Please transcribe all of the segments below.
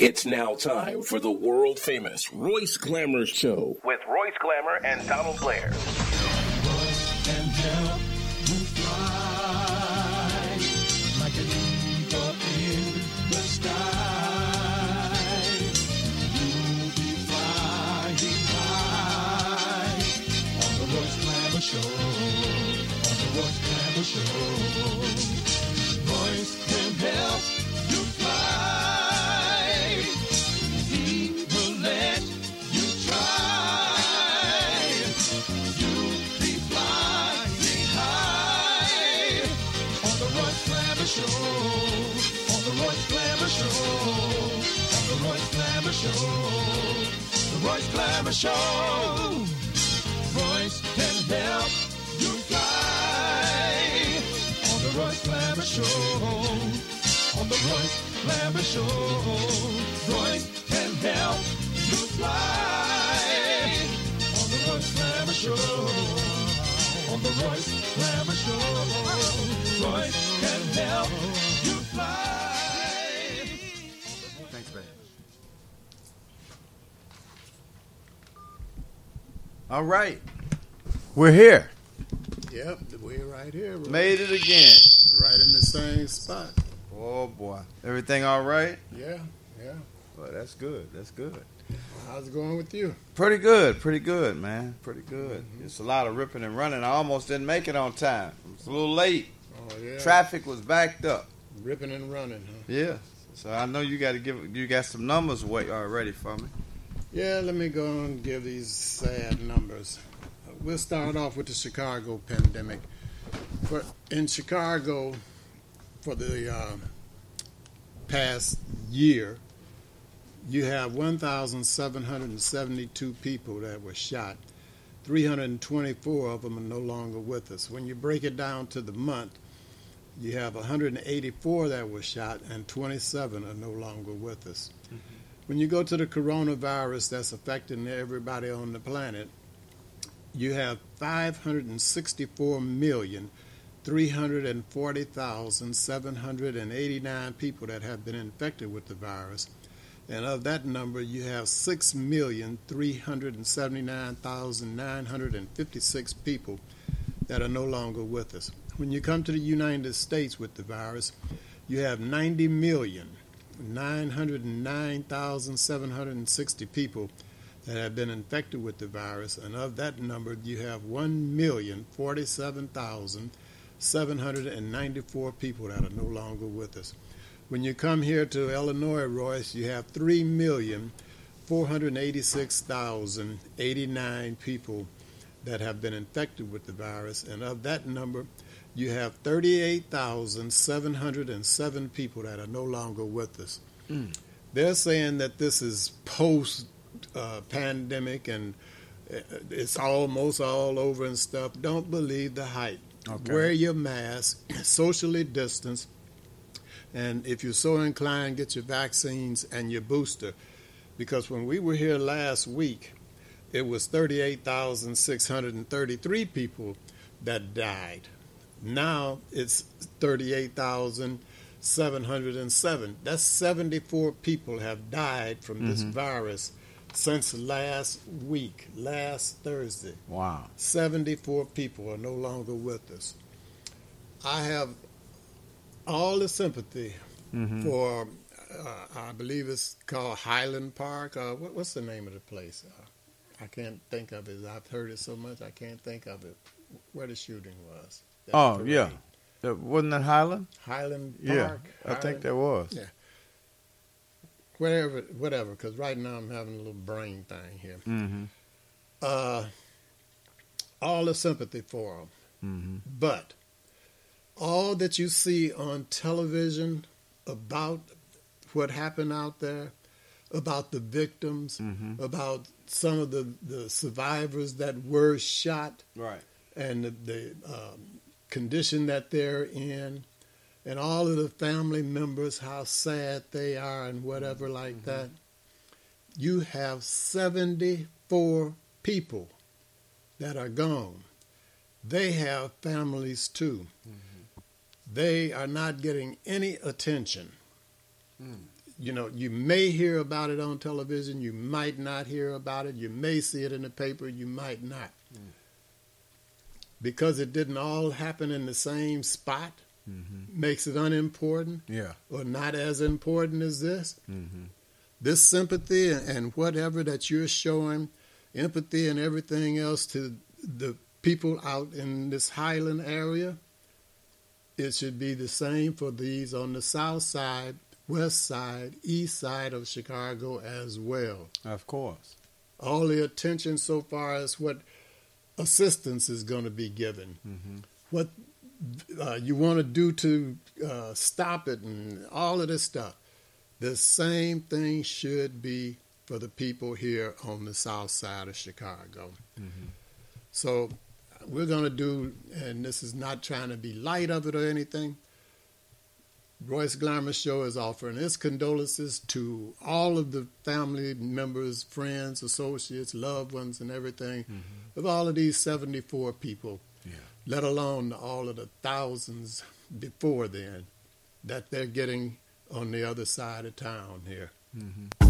It's now time for the world famous Royce Glamour Show. With Royce Glamour and Donald Blair. Show, on the Royce Glamour Show. Royce can help Royce Show. Royce can help you fly on the Royce Glamour Show. On the Royce Glamour Show. Royce can help you fly on the Royce Glamour Show. On the Royce Glamour Show. Royce can help All right. We're here. Yep, we're right here. Roy. Made it again. Right in the same spot. Oh, boy. Everything all right? Yeah, yeah. Well, that's good. That's good. How's it going with you? Pretty good. Pretty good, man. Pretty good. Mm-hmm. It's a lot of ripping and running. I almost didn't make it on time. It was a little late. Oh yeah. Traffic was backed up. ripping and running, huh? Yeah. So I know you got to give. You got some numbers wait already uh, for me. Yeah, let me go and give these sad numbers. We'll start off with the Chicago pandemic. For in Chicago, for the uh, past year, you have 1,772 people that were shot. 324 of them are no longer with us. When you break it down to the month, you have 184 that were shot and 27 are no longer with us. When you go to the coronavirus that's affecting everybody on the planet, you have 564 million 340,789 people that have been infected with the virus. And of that number, you have 6,379,956 people that are no longer with us. When you come to the United States with the virus, you have 90 million 909,760 people that have been infected with the virus, and of that number, you have 1,047,794 people that are no longer with us. When you come here to Illinois, Royce, you have 3,486,089 people that have been infected with the virus, and of that number, you have 38,707 people that are no longer with us. Mm. They're saying that this is post uh, pandemic and uh, it's almost all over and stuff. Don't believe the hype. Okay. Wear your mask, socially distance, and if you're so inclined, get your vaccines and your booster. Because when we were here last week, it was 38,633 people that died. Now it's 38,707. That's 74 people have died from this virus since last week, last Thursday. Wow. 74 people are no longer with us. I have all the sympathy Mm-hmm. for, uh, I believe it's called Highland Park. Uh, what, what's the name of the place? Uh, I can't think of it. I've heard it so much, I can't think of it. Where the shooting was. Oh, parade. yeah. That- wasn't that Highland? Highland Yeah. Park. I think Highland- that was. Yeah. Whatever, whatever. Because right now I'm having a little brain thing here. Mm-hmm. Uh, all the sympathy for them. Mm-hmm. But all that you see on television about what happened out there, about the victims, Mhm. about some of the, the survivors that were shot Right. and the, the um, condition that they're in, and all of the family members, how sad they are, and whatever like that. You have 74 people that are gone. They have families too. They are not getting any attention. Mm. you know, you may hear about it on television, you might not hear about it, you may see it in the paper, you might not. Mm. Because it didn't all happen in the same spot, mm-hmm. makes it unimportant, yeah, or not as important as this. Mm-hmm. This sympathy and whatever that you're showing, empathy and everything else to the people out in this highland area, it should be the same for these on the south side, west side, east side of Chicago as well. Of course. All the attention so far as what assistance is going to be given, mm-hmm. what uh, you want to do to uh, stop it, and all of this stuff. The same thing should be for the people here on the south side of Chicago. Mm-hmm. So we're going to do, and this is not trying to be light of it or anything. Royce Glamour Show is offering its condolences to all of the family members, friends, associates, loved ones, and everything mm-hmm. of all of these 74 people, yeah. let alone all of the thousands before then that they're getting on the other side of town here. Mm-hmm.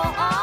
哦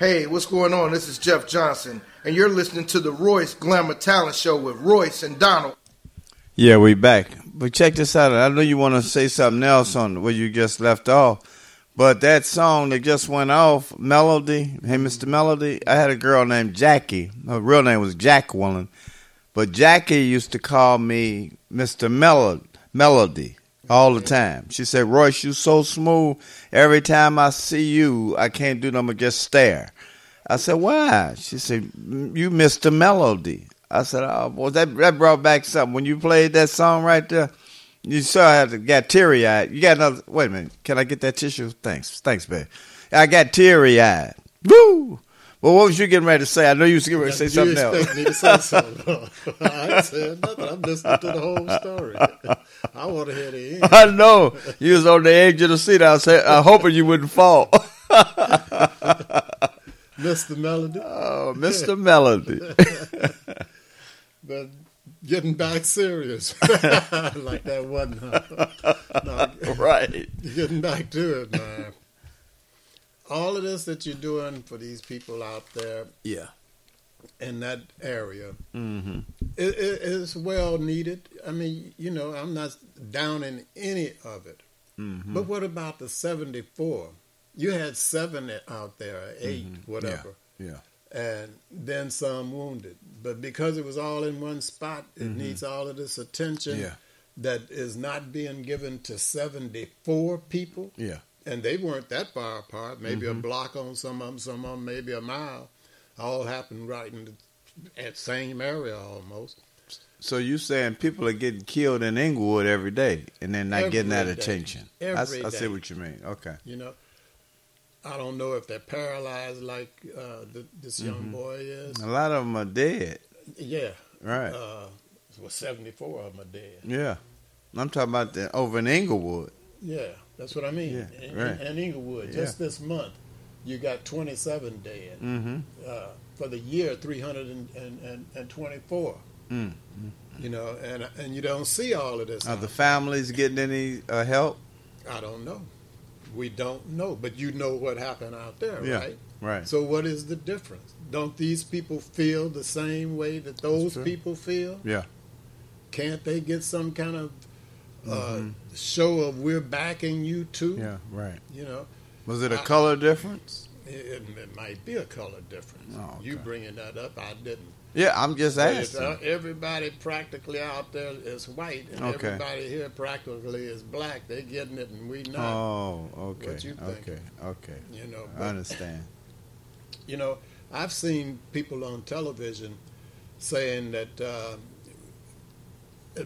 Hey, what's going on? This is Jeff Johnson, and you're listening to the Royce Glamour Talent Show with Royce and Donald. Yeah, we back. But check this out. I know you want to say something else on where you just left off, but that song that just went off, Melody, Hey Mr. Melody, I had a girl named Jackie. Her real name was Jacqueline, but Jackie used to call me Mr. Melody, Melody all the time. She said, Royce, you so smooth. Every time I see you, I can't do nothing but just stare. I said, why? She said, mm, you missed the Melody. I said, oh, boy, that, that brought back something. When you played that song right there, you saw I had to got teary eyed. You got another, wait a minute. Can I get that tissue? Thanks. Thanks, babe. I got teary eyed. Woo! Well, what was you getting ready to say? I know you was getting ready to say you something expect else. me to say something? I ain't said nothing. I'm listening to the whole story. I want to hear the end. I know. You was on the edge of the seat. I was uh, hoping you wouldn't fall. Mr. Melody. oh, Mr. Melody. But getting back serious, like that wasn't. Huh? No, right. getting back to it, man. All of this that you're doing for these people out there Yeah. in that area Mm-hmm. it, it is well needed. I mean, you know, I'm not down in any of it. Mm-hmm. But what about the 74? You had seven out there, 8 whatever, Mm-hmm. Yeah. and then some wounded. But because it was all in one spot, it needs all of this attention Mm-hmm. Yeah. that is not being given to 74 people. Yeah. And they weren't that far apart, maybe Mm-hmm. a block on some of them, some of them maybe a mile. All happened right in the at same area almost. So you saying people are getting killed in Englewood every day and they're not getting that Every day. attention? I, Every I see what you mean. Okay. You know, I don't know if they're paralyzed like uh, th this young Mm-hmm. boy is. A lot of them are dead. Yeah, Right. uh, well, seventy four of them are dead. yeah. I'm talking about the, over in Englewood. Yeah, that's what I mean. Yeah, in, right. in Englewood, Yeah. just this month, you got 27 dead. Mm-hmm. Uh, for the year, 324. Mm. You know, and and you don't see all of this. Are out the families getting any uh, help? I don't know. We don't know, but you know what happened out there, Yeah. right? Right. So what is the difference? Don't these people feel the same way that those people feel? Yeah. Can't they get some kind of uh, Mhm. show of we're backing you too? Yeah. Right. You know, Was it a I- color difference? it, it, it might be a color difference. Oh, You okay. bringing that up, I didn't. Yeah, I'm just But it's, asking. uh, everybody practically out there is white, and Okay. everybody here practically is black. They're getting it, and we not. oh, okay. What you think? Okay. Okay. You know, I understand. You know, I've seen people on television saying that uh,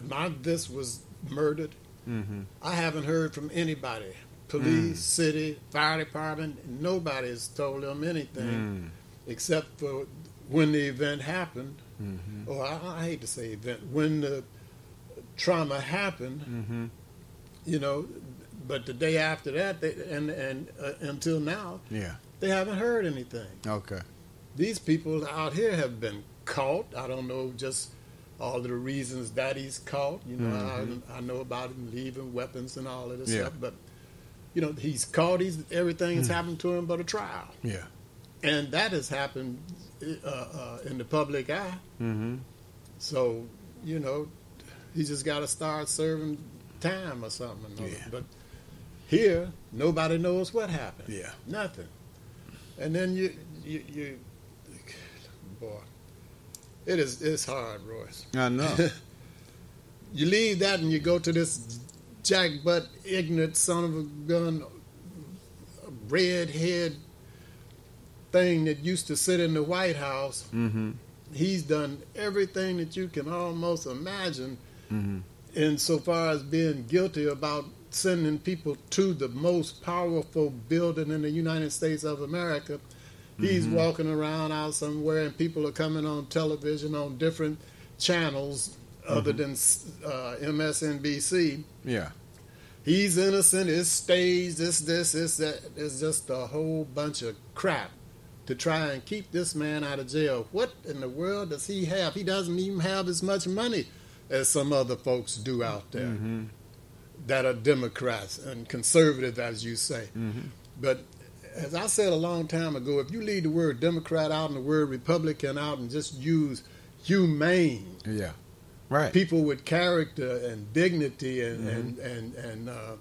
my this was murdered. Mm-hmm. I haven't heard from anybody, police, city, fire department. Nobody has told them anything Mm. except for when the event happened. Mm-hmm. Or I, I hate to say event when the trauma happened. Mm-hmm. You know, but the day after that, they, and and uh, until now, Yeah. they haven't heard anything. Okay. These people out here have been caught. I don't know just all of the reasons that he's caught. You know, I, I know about him leaving weapons and all of this Yeah. stuff, but you know, he's caught. He's everything has happened to him but a trial, Yeah. and that has happened uh, uh, in the public eye. Mm-hmm. So you know, he just got to start serving time or something. or. Yeah. But here, nobody knows what happened. Yeah. Nothing. And then you, you, you, boy, it is it's hard, Royce. I know. You leave that and you go to this jackbutt, ignorant son of a gun, redhead thing that used to sit in the White House. mm-hmm. He's done everything that you can almost imagine Mm-hmm. insofar as being guilty about sending people to the most powerful building in the United States of America. He's walking around out somewhere, and people are coming on television on different channels other than uh, MSNBC. Yeah. He's innocent. It's staged. It's this, It's that. It's just a whole bunch of crap to try and keep this man out of jail. What in the world does he have? He doesn't even have as much money as some other folks do out there Mm-hmm. that are Democrats and conservative, as you say. Mm-hmm. But as I said a long time ago, if you leave the word Democrat out and the word Republican out and just use humane, Yeah. Right. people with character and dignity and Mm-hmm. and and, and uh,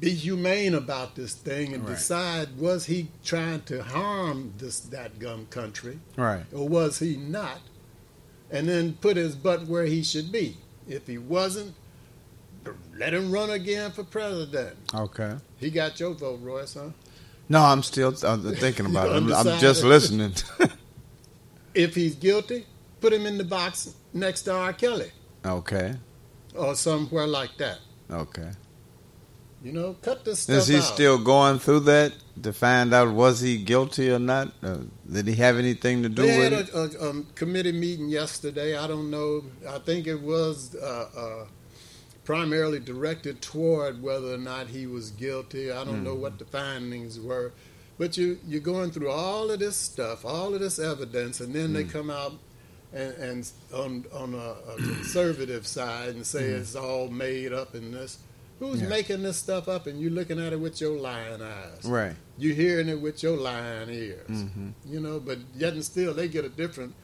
be humane about this thing and Right. decide was he trying to harm this that gun country Right. or was he not, and then put his butt where he should be. If he wasn't, let him run again for president. Okay. He got your vote, Royce, huh? No, I'm still thinking about it. I'm, I'm just listening. If he's guilty, put him in the box next to R. Kelly okay. or somewhere like that. Okay. You know, cut this stuff Is he out. still going through that to find out was he guilty or not? Uh, did he have anything to do They with had it? a, a, um committee meeting yesterday. I don't know. I think it was uh, uh, primarily directed toward whether or not he was guilty. I don't hmm. know what the findings were, but you you're going through all of this stuff, all of this evidence, and then they hmm. come out and, and on on a, a conservative side and say hmm. it's all made up in this. Who's Yeah. making this stuff up? And you're looking at it with your lying eyes. Right. You're hearing it with your lying ears hmm you know, but yet and still they get a different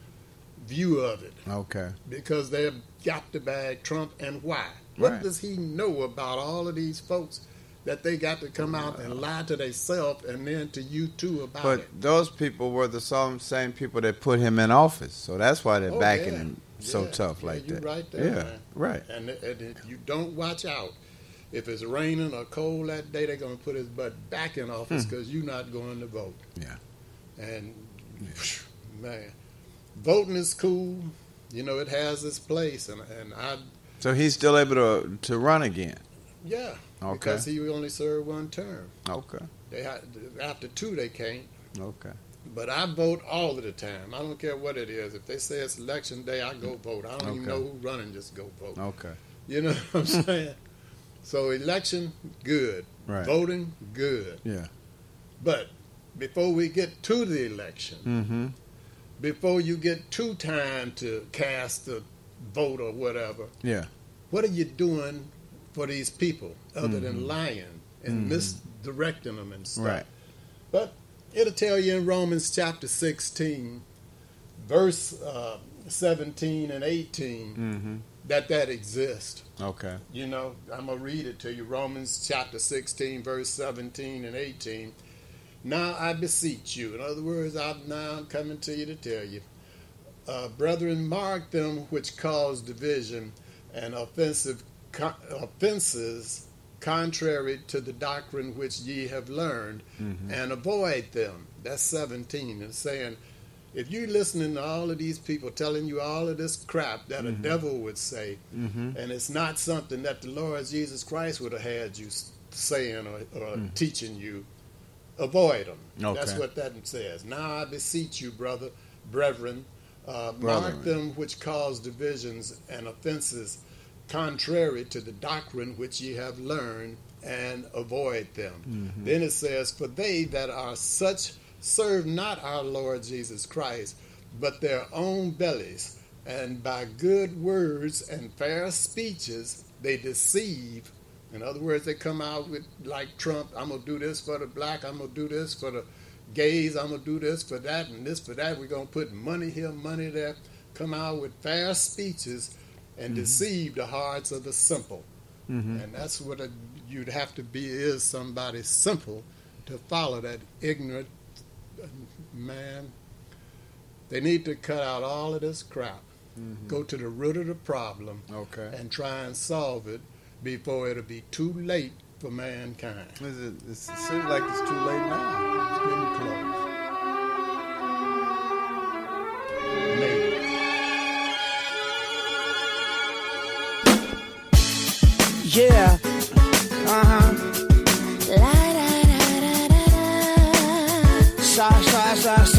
view of it Okay. because they've got to bag Trump and why? What Right. does he know about all of these folks that they got to come out and lie to themselves and then to you too about But it? But those people were the same same people that put him in office, so that's why they're Oh, backing yeah. him so Yeah. tough like that. right there, yeah. man. Right. And, and if you don't watch out, if it's raining or cold that day, they're going to put his butt back in office because you're not going to vote. Hmm. Yeah. And man, voting is cool. You know, it has its place, and and I So he's still able to to run again. yeah, Okay. because he only served one term. Okay. They had, after two they can't. Okay. But I vote all of the time. I don't care what it is. If they say it's election day, I go vote. I don't even know who's running. Just go vote. Okay. You know what I'm saying? So election, good. Right. Voting, good. Yeah. But before we get to the election, Mm-hmm. before you get to time to cast the vote or whatever, Yeah. what are you doing for these people other than lying and Mhm. misdirecting them and stuff? Right. But it'll tell you in Romans chapter 16, verse uh, 17 and 18, Mm-hmm. that that exists. Okay. You know, I'm going to read it to you. Romans chapter 16, verse 17 and 18. Now I beseech you. In other words, I'm now coming to you to tell you. Uh, brethren, mark them which cause division and offensive co- offenses contrary to the doctrine which ye have learned, Mhm. and avoid them. That's 17. It's saying, if you're listening to all of these people telling you all of this crap that a Mhm. devil would say, Mm-hmm. and it's not something that the Lord Jesus Christ would have had you saying or, or Mm. teaching you, avoid them. That's what that says. Now I beseech you, brother, brethren, uh, mark them which cause divisions and offenses contrary to the doctrine which ye have learned, and avoid them. Mhm. Then it says, For they that are such serve not our Lord Jesus Christ, but their own bellies, and by good words and fair speeches they deceive. In other words, they come out with, like Trump, I'm going to do this for the black, I'm going to do this for the gays, I'm going to do this for that, and this for that. We're going to put money here, money there. Come out with fair speeches and deceive the hearts of the simple. Mm-hmm. And that's what a, you'd have to be is somebody simple to follow that ignorant man. They need to cut out all of this crap, go to the root of the problem, Okay. and try and solve it before it'll be too late for mankind. Is it, it seems like it's too late now. It's getting close. Yeah. Uh huh. Sorry, sorry, sorry, sorry. Hey,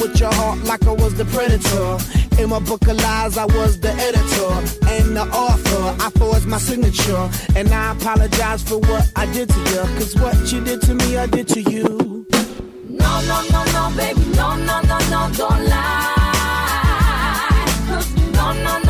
With your heart like I was the predator. In my book of lies, I was the editor and the author. I forged my signature. And I apologize for what I did to you. Cause what you did to me, I did to you. No, no, no, no, baby, no, no, no, no, don't lie. No, no, no, no,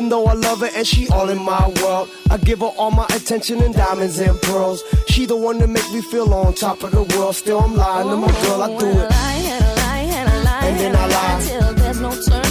Even though I love her and she all in my world, I give her all my attention and diamonds and pearls. She the one that make me feel on top of the world. Still I'm lying to my girl, I do it. And then I lie till there's no turn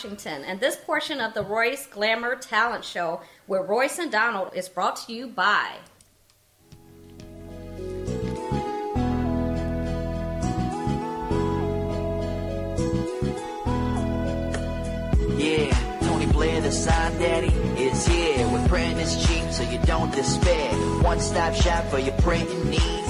Washington, and this portion of the Royce Glamour Talent Show where Royce and Donald is brought to you by. Yeah, Tony Blair, the sign daddy, is here with print is cheap, so you don't despair. One stop shop for your printing needs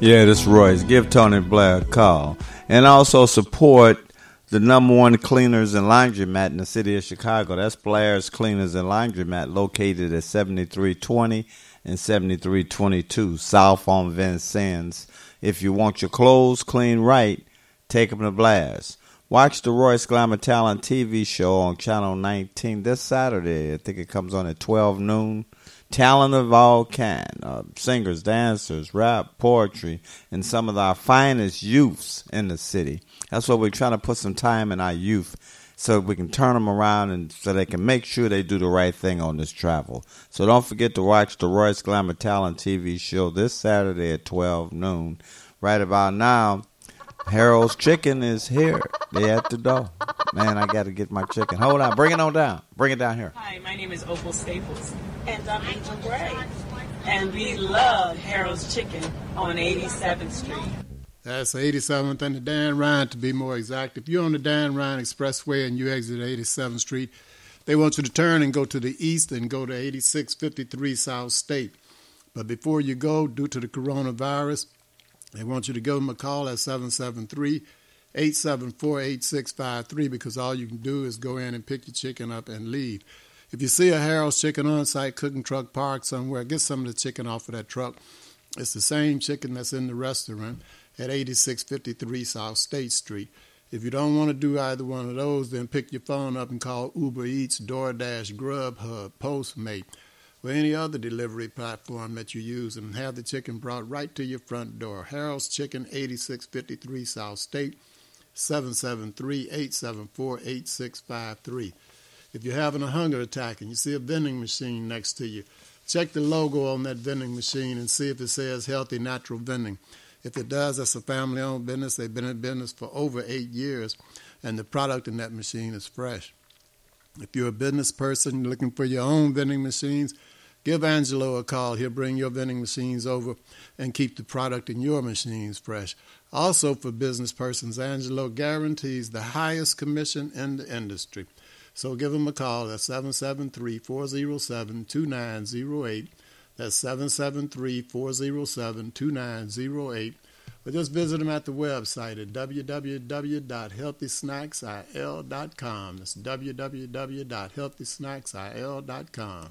Yeah, this Royce. Give Tony Blair a call. And also support the number one cleaners and laundromat in the city of Chicago. That's Blair's Cleaners and Laundromat, located at 7320 and 7322 South on Vincennes. If you want your clothes clean right, take them to Blair's. Watch the Royce Glamour Talent TV show on Channel 19 this Saturday. I think it comes on at 12 noon. Talent of all kind, uh, singers, dancers, rap, poetry, and some of our finest youths in the city. That's what we're trying to put some time in our youth so we can turn them around and so they can make sure they do the right thing on this travel. So don't forget to watch the Royce Glamour Talent TV show this Saturday at 12 noon. Right about now, Harold's Chicken is here. They at the door. Man, I got to get my chicken. Hold on. Bring it on down. Bring it down here. Hi, my name is Opal Staples, and I'm Angel Gray. And we love Harold's Chicken on 87th Street. That's the 87th and the Dan Ryan, to be more exact. If you're on the Dan Ryan Expressway and you exit 87th Street, they want you to turn and go to the east and go to 8653 South State. But before you go, due to the coronavirus, they want you to give them a call at 773 874 8653 because all you can do is go in and pick your chicken up and leave. If you see a Harold's Chicken on site cooking truck parked somewhere, get some of the chicken off of that truck. It's the same chicken that's in the restaurant at 8653 South State Street. If you don't want to do either one of those, then pick your phone up and call Uber Eats, DoorDash, Grubhub, Postmate, or any other delivery platform that you use and have the chicken brought right to your front door. Harold's Chicken, 8653 South State, 773 874 8653. If you're having a hunger attack and you see a vending machine next to you, check the logo on that vending machine and see if it says healthy natural vending. If it does, that's a family owned business. They've been in business for over eight years, and the product in that machine is fresh. If you're a business person looking for your own vending machines, give Angelo a call. He'll bring your vending machines over and keep the product in your machines fresh. Also, for business persons, Angelo guarantees the highest commission in the industry. So give him a call at 773 407 2908. That's 773 407 2908. Or just visit him at the website at www.healthysnacksil.com. That's www.healthysnacksil.com.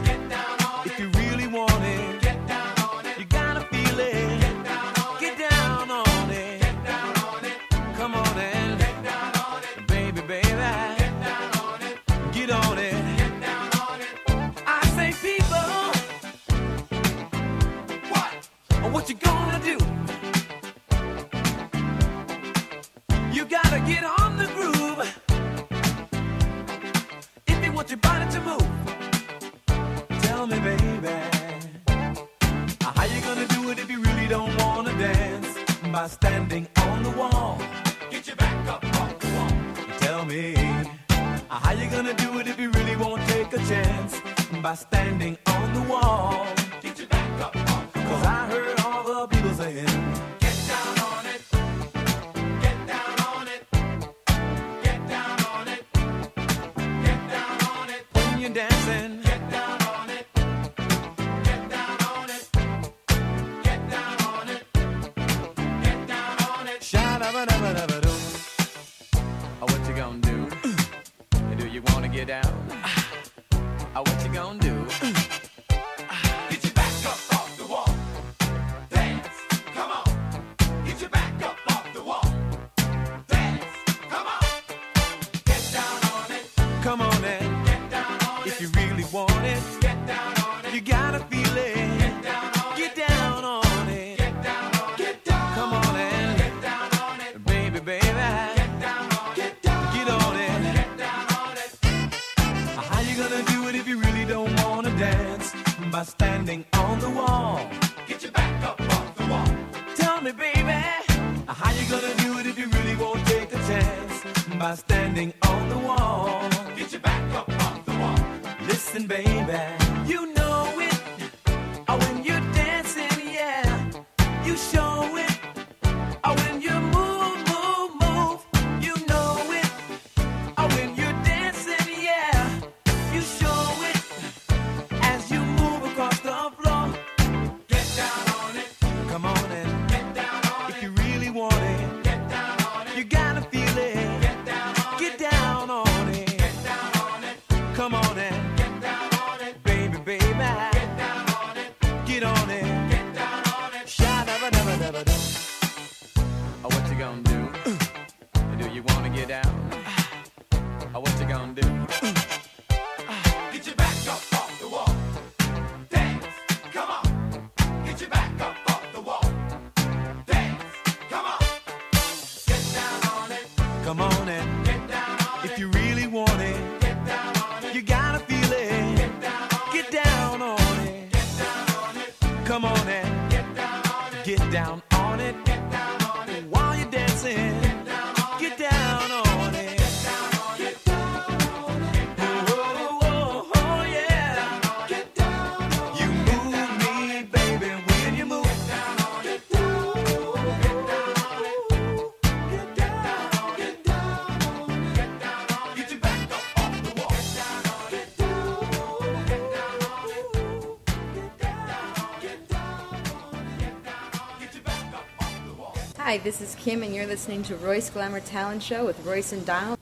this is Kim, and you're listening to Royce Glamour Talent Show with Royce and Donald.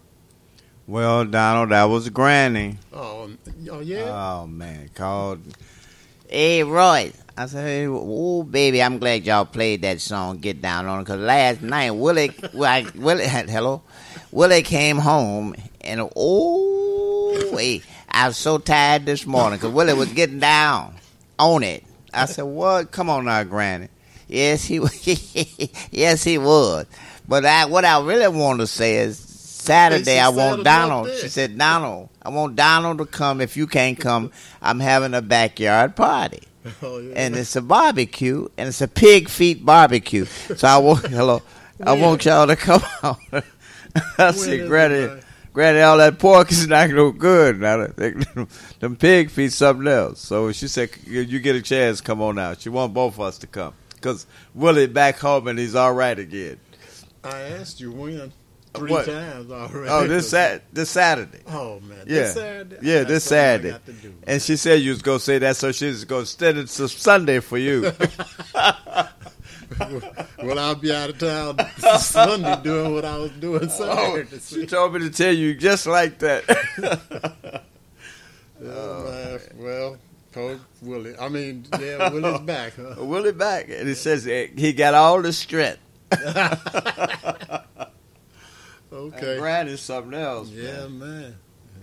Well, Donald, that was Granny. Oh, um, oh yeah. Oh man, called. Hey, Royce. I said, hey, oh baby, I'm glad y'all played that song. Get down on it, cause last night Willie, Willie, Willie, hello, Willie came home and oh, hey, I was so tired this morning, cause Willie was getting down on it. I said, what? Come on now, Granny. Yes, he yes he was. But I, what I really want to say is Saturday I want Donald. She said, Donald, I want Donald to come. If you can't come, I'm having a backyard party. Oh, yeah. And it's a barbecue, and it's a pig feet barbecue. So I want hello, I want y'all to come out. I said, Granny? Granny, all that pork is not no good. Now, them pig feet something else. So she said, you you get a chance, come on out. She want both of us to come because Willie back home and he's all right again. I asked you when three What? times already. Oh, this Sat this Saturday. Oh man, Yeah, this Saturday. yeah, That's this Saturday. got to do. And she said you was gonna say that, so she's gonna extend it to Sunday for you. well, I'll be out of town Sunday doing what I was doing Oh, she told me to tell you just like that. Oh, man. Well, Pope Willie. I mean, yeah, Willie's back, huh? Willie back, and it says he got all the strength. Okay. And Granny's something else. Yeah, man. man.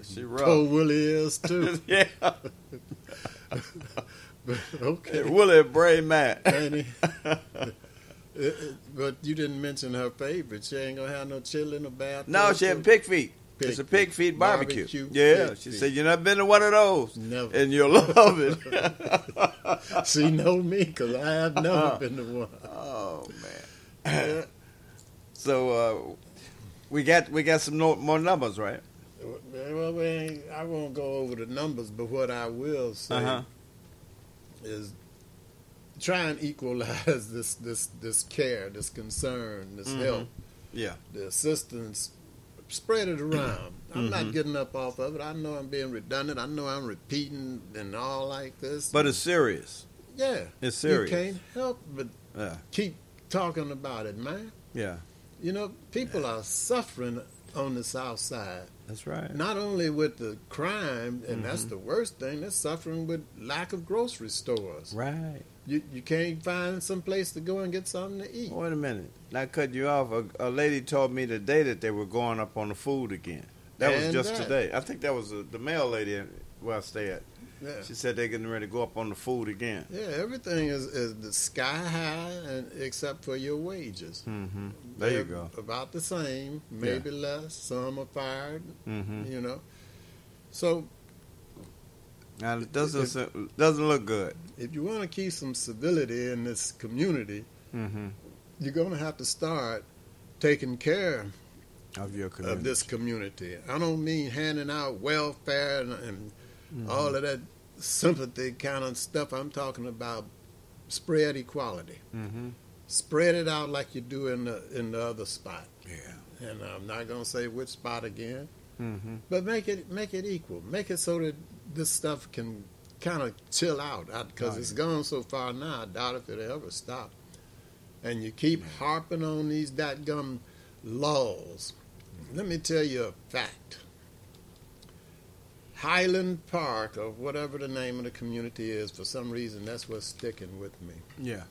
She rough. Poor Willie is too. yeah. But, okay. Willie a brain man. It- it- uh, uh, but you didn't mention her favorite. She ain't gonna have no chili in the bath. No, she had pig feet. It's a pig feed barbecue. Barbecue yeah, pig she feet. said you never been to one of those, Never. and you'll love it. she know me because I have never been to one. Oh man. so uh, we got we got some no, more numbers, right? Well, we I won't go over the numbers, but what I will say Uh-huh. is try and equalize this this this care, this concern, this Mhm. help, Yeah. the assistance. Spread it around. I'm Mhm. not getting up off of it. I know I'm being redundant. I know I'm repeating and all like this. But it's serious. yeah, it's serious. You can't help but Yeah. keep talking about it, man. Yeah. You know, people are suffering on the South Side. That's right. Not only with the crime, and that's Mhm. the worst thing, they're suffering with lack of grocery stores. Right. You you can't find some place to go and get something to eat. Wait a minute. Not cut you off. A, a lady told me today that they were going up on the food again. That was just that. today. I think that was uh the mail lady where I stay at. Yeah. She said they're getting ready to go up on the food again. Yeah, everything is, is the sky high, and except for your wages. Mm-hmm. There you They're go. About the same, maybe less. Some are fired. Mhm. You know, so Now it doesn't se- doesn't look good. if you want to keep some civility in this community, Mm-hmm. you're going to have to start taking care Of your community. of this community. I don't mean handing out welfare and, and Mhm. all of that sympathy kind of stuff. I'm talking about spread equality. Mm-hmm. Spread it out like you do in the in the other spot. Yeah. And I'm not going to say which spot again, Mm-hmm. but make it make it equal. Make it so that this stuff can kind of chill out because Oh, it's gone so far now. I doubt if it'll ever stop. And you keep harping on these gum laws. Let me tell you a fact. Highland Park, or whatever the name of the community is, for some reason that's what's sticking with me. Yeah.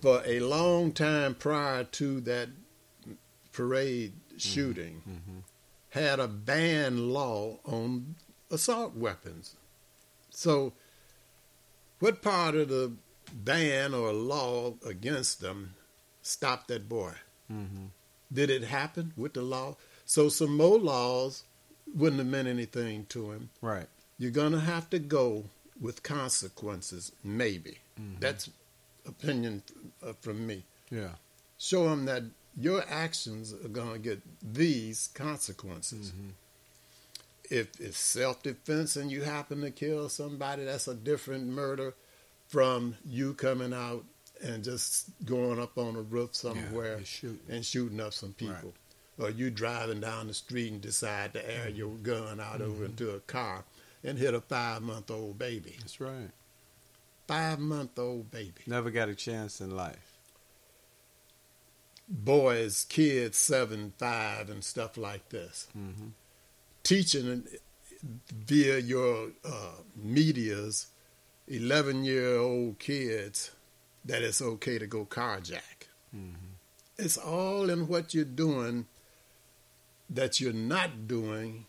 For a long time prior to that parade shooting, Mm-hmm. Had a ban law on assault weapons. So, what part of the ban or law against them stopped that boy? Mm-hmm. Did it happen with the law? So, some more laws wouldn't have meant anything to him. Right. You're going to have to go with consequences, maybe. Mhm. That's opinion uh, from me. Yeah. Show him that your actions are going to get these consequences. Mm-hmm. If it's self defense and you happen to kill somebody, that's a different murder from you coming out and just going up on a roof somewhere and shooting. and shooting up some people. Or you driving down the street and decide to air your gun out over Mhm. into a car and hit a five month old baby. That's right. Five month old baby. Never got a chance in life. Boys, kids, seven, five, and stuff like this. Mm-hmm. Teaching via your uh, medias 11 year old kids that it's okay to go carjack. Mm-hmm. It's all in what you're doing that you're not doing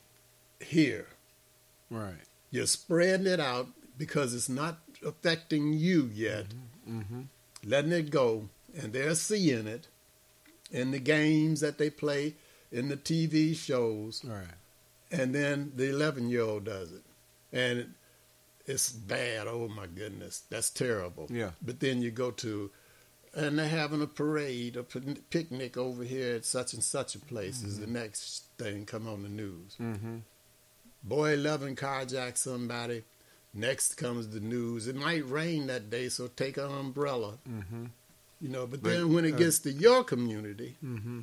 here. Right. You're spreading it out because it's not affecting you yet. Mm-hmm. letting it go, and they're seeing it in the games that they play, in the TV shows, Right. and then the 11 year old does it. And it, it's bad. Oh my goodness. That's terrible. Yeah. But then you go to, and they're having a parade, a picnic over here at such and such a place, is the next thing come on the news. Mm-hmm. Boy 11 carjacked somebody. Next comes the news. It might rain that day, so take an umbrella. Mm-hmm. You know, but But, then when it uh, gets to your community, Mm-hmm.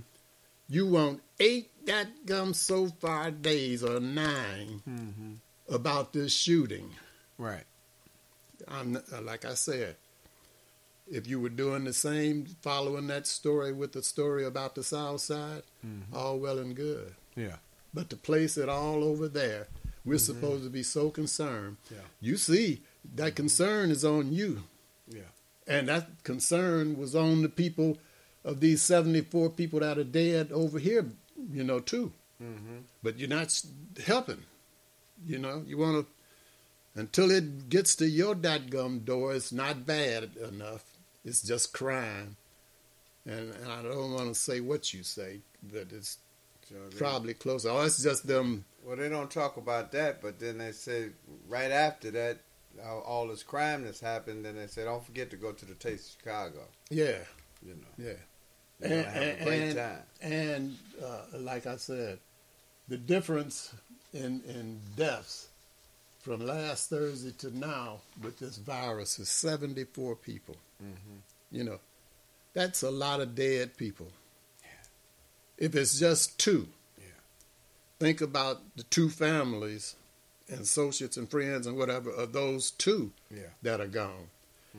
you want eight that gum so far days or 9 Mm-hmm. about this shooting. Right. I'm uh, like I said, if you were doing the same, following that story with the story about the South Side, Mhm. all well and good. Yeah. But to place it all over there, we're supposed to be so concerned. Yeah. You see, that concern is on you. Yeah. And that concern was on the people of these 74 people that are dead over here, you know, too. Mm-hmm. But you're not helping. You know, you want to, until it gets to your dadgum door, it's not bad enough. It's just crime. And, and I don't want to say what you say, but it's probably close. Oh, it's just them. Well, they don't talk about that, but then they say right after that, all, this crime that's happened, and they say, don't forget to go to the Taste of Chicago. Yeah. You know. Yeah. You're gonna have a great and, time. and uh, like I said, the difference in in deaths from last Thursday to now with this virus is 74 people. Mm-hmm. You know, that's a lot of dead people. If it's just two, think about the two families and associates and friends and whatever of those two Yeah. that are gone.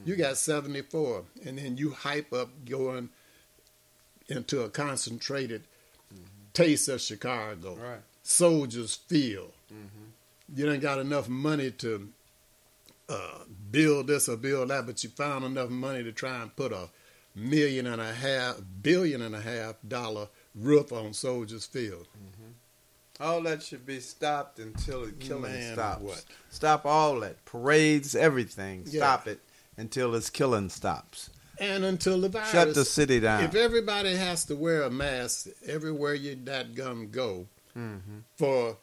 You got 74, and then you hype up going into a concentrated taste of Chicago, Right. Soldiers Field. Mm-hmm. You done got enough money to uh, build this or build that, but you found enough money to try and put a million and a half, billion and a half dollar roof on Soldiers Field. All that should be stopped until the killing Man, stops. what? Stop all that. Parades, everything. Yeah. Stop it until this killing stops. And until the virus. Shut the city down. If everybody has to wear a mask everywhere you that gum go Mm-hmm. for,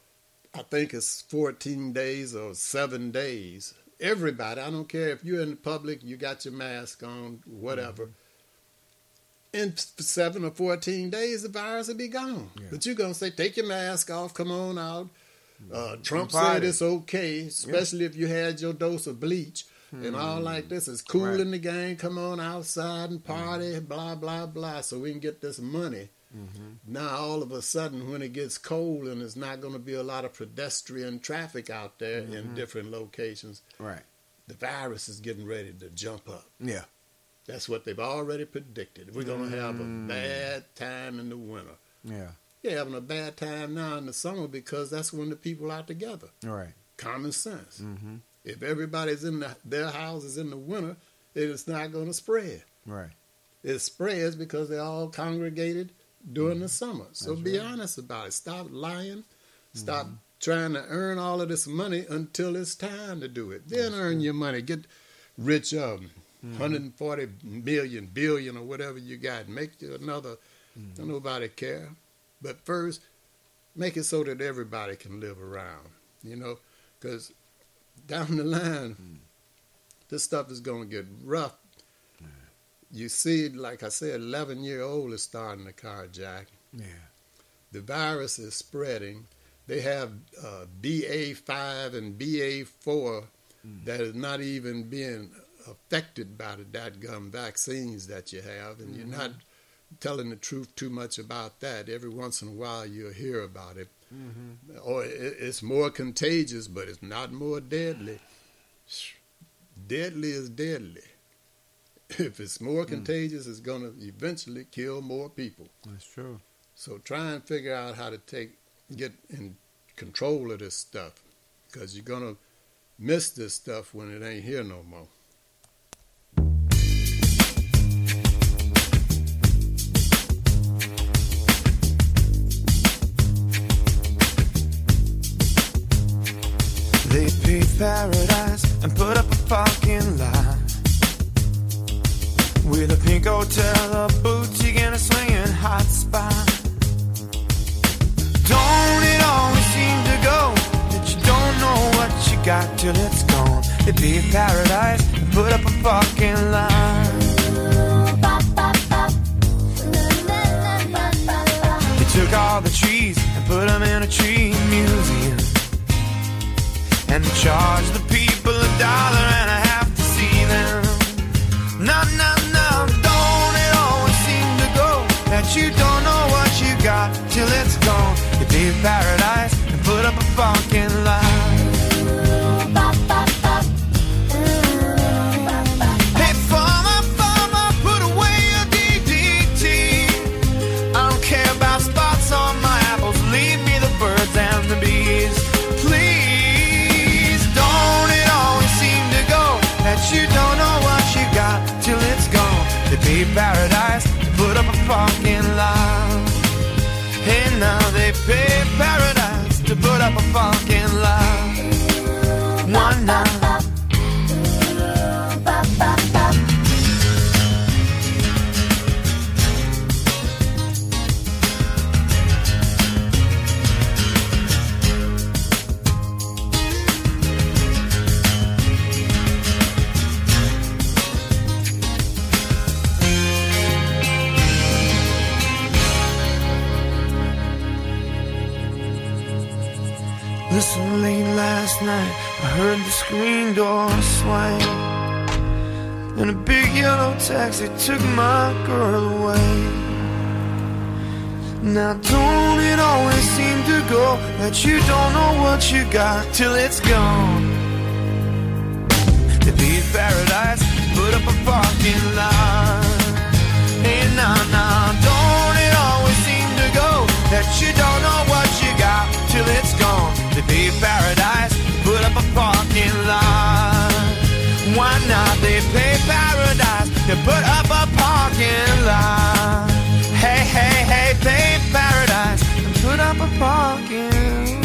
I think it's 14 days or seven days, everybody, I don't care if you're in the public, you got your mask on, whatever. In seven or 14 days, the virus will be gone. But you're going to say, take your mask off, come on out. Uh, Trump said it's okay, especially if you had your dose of bleach and all like this. It's cool Right. in the game. Come on outside and party, blah, blah, blah, so we can get this money. Mm-hmm. Now, all of a sudden, when it gets cold and there's not going to be a lot of pedestrian traffic out there in Mhm. different locations, Right. the virus is getting ready to jump up. Yeah. That's what they've already predicted. We're going to have a Mm. bad time in the winter. Yeah. You're having a bad time now in the summer because that's when the people are together. Right. Common sense. Mm-hmm. If everybody's in the, their houses in the winter, it is not going to spread. Right. It spreads because they're all congregated during the summer. So That's be right. honest about it. Stop lying. Stop trying to earn all of this money until it's time to do it. Then earn your money. Get rich of 140 million, billion, or whatever you got. Make you another. Mm-hmm. Don't nobody care. But first, make it so that everybody can live around. You know, because down the line, mm. this stuff is going to get rough. You see, like I said, 11 year old is starting to carjack. Yeah. The virus is spreading. They have uh, BA5 and BA4 mm. that is not even being affected by the dadgum vaccines that you have, and you're not telling the truth too much about that. Every once in a while, you'll hear about it. Mm-hmm. Or it- it's more contagious, but it's not more deadly. Deadly is deadly. If it's more contagious, it's going to eventually kill more people. That's true. So try and figure out how to take get in control of this stuff, because you're going to miss this stuff when it ain't here no more. They paved paradise and put up a parking lot. With a pink hotel, a boutique, and a swinging hot spot. Don't it always seem to go that you don't know what you got till it's gone? Be a paradise and put up a fucking line. They took all the trees and put them in a tree. And charge the people a dollar and a half to see them. No, no, no, don't it always seem to go that you don't know what you got till it's gone? Be in paradise and put up a fucking line. To paradise, put up a fucking line. Hey, now they pay paradise to put up a fucking line. One night. Night, I heard the screen door swing. And a big yellow taxi took my girl away. Now, don't it always seem to go that you don't know what you got till it's gone? To be in paradise, put up a fucking line. Hey, nah, nah, don't it always seem to go that you don't know what you got till it's gone? To be paradise, up a parking lot. Why not? They pay paradise to put up a parking lot. Hey, hey, hey, pay paradise and put up a parking lot.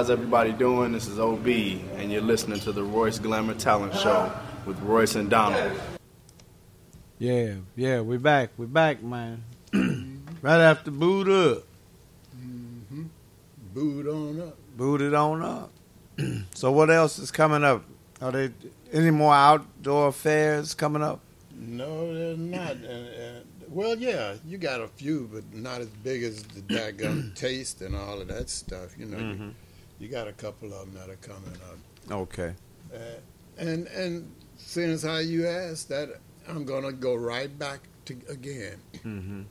How's everybody doing? This is OB, and you're listening to the Royce Glamour Talent Show with Royce and Donald. Yeah, yeah, we're back. We're back, man. right after boot up. Mm-hmm. Boot on up. Boot it on up. so what else is coming up? Are there any more outdoor affairs coming up? No, they're not. And, and, well, yeah, you got a few, but not as big as the daggum taste and all of that stuff. You know, Mhm. you, you got a couple of them that are coming up. Okay. Uh, and and seeing as how you asked that, I'm gonna go right back to again. Mm-hmm.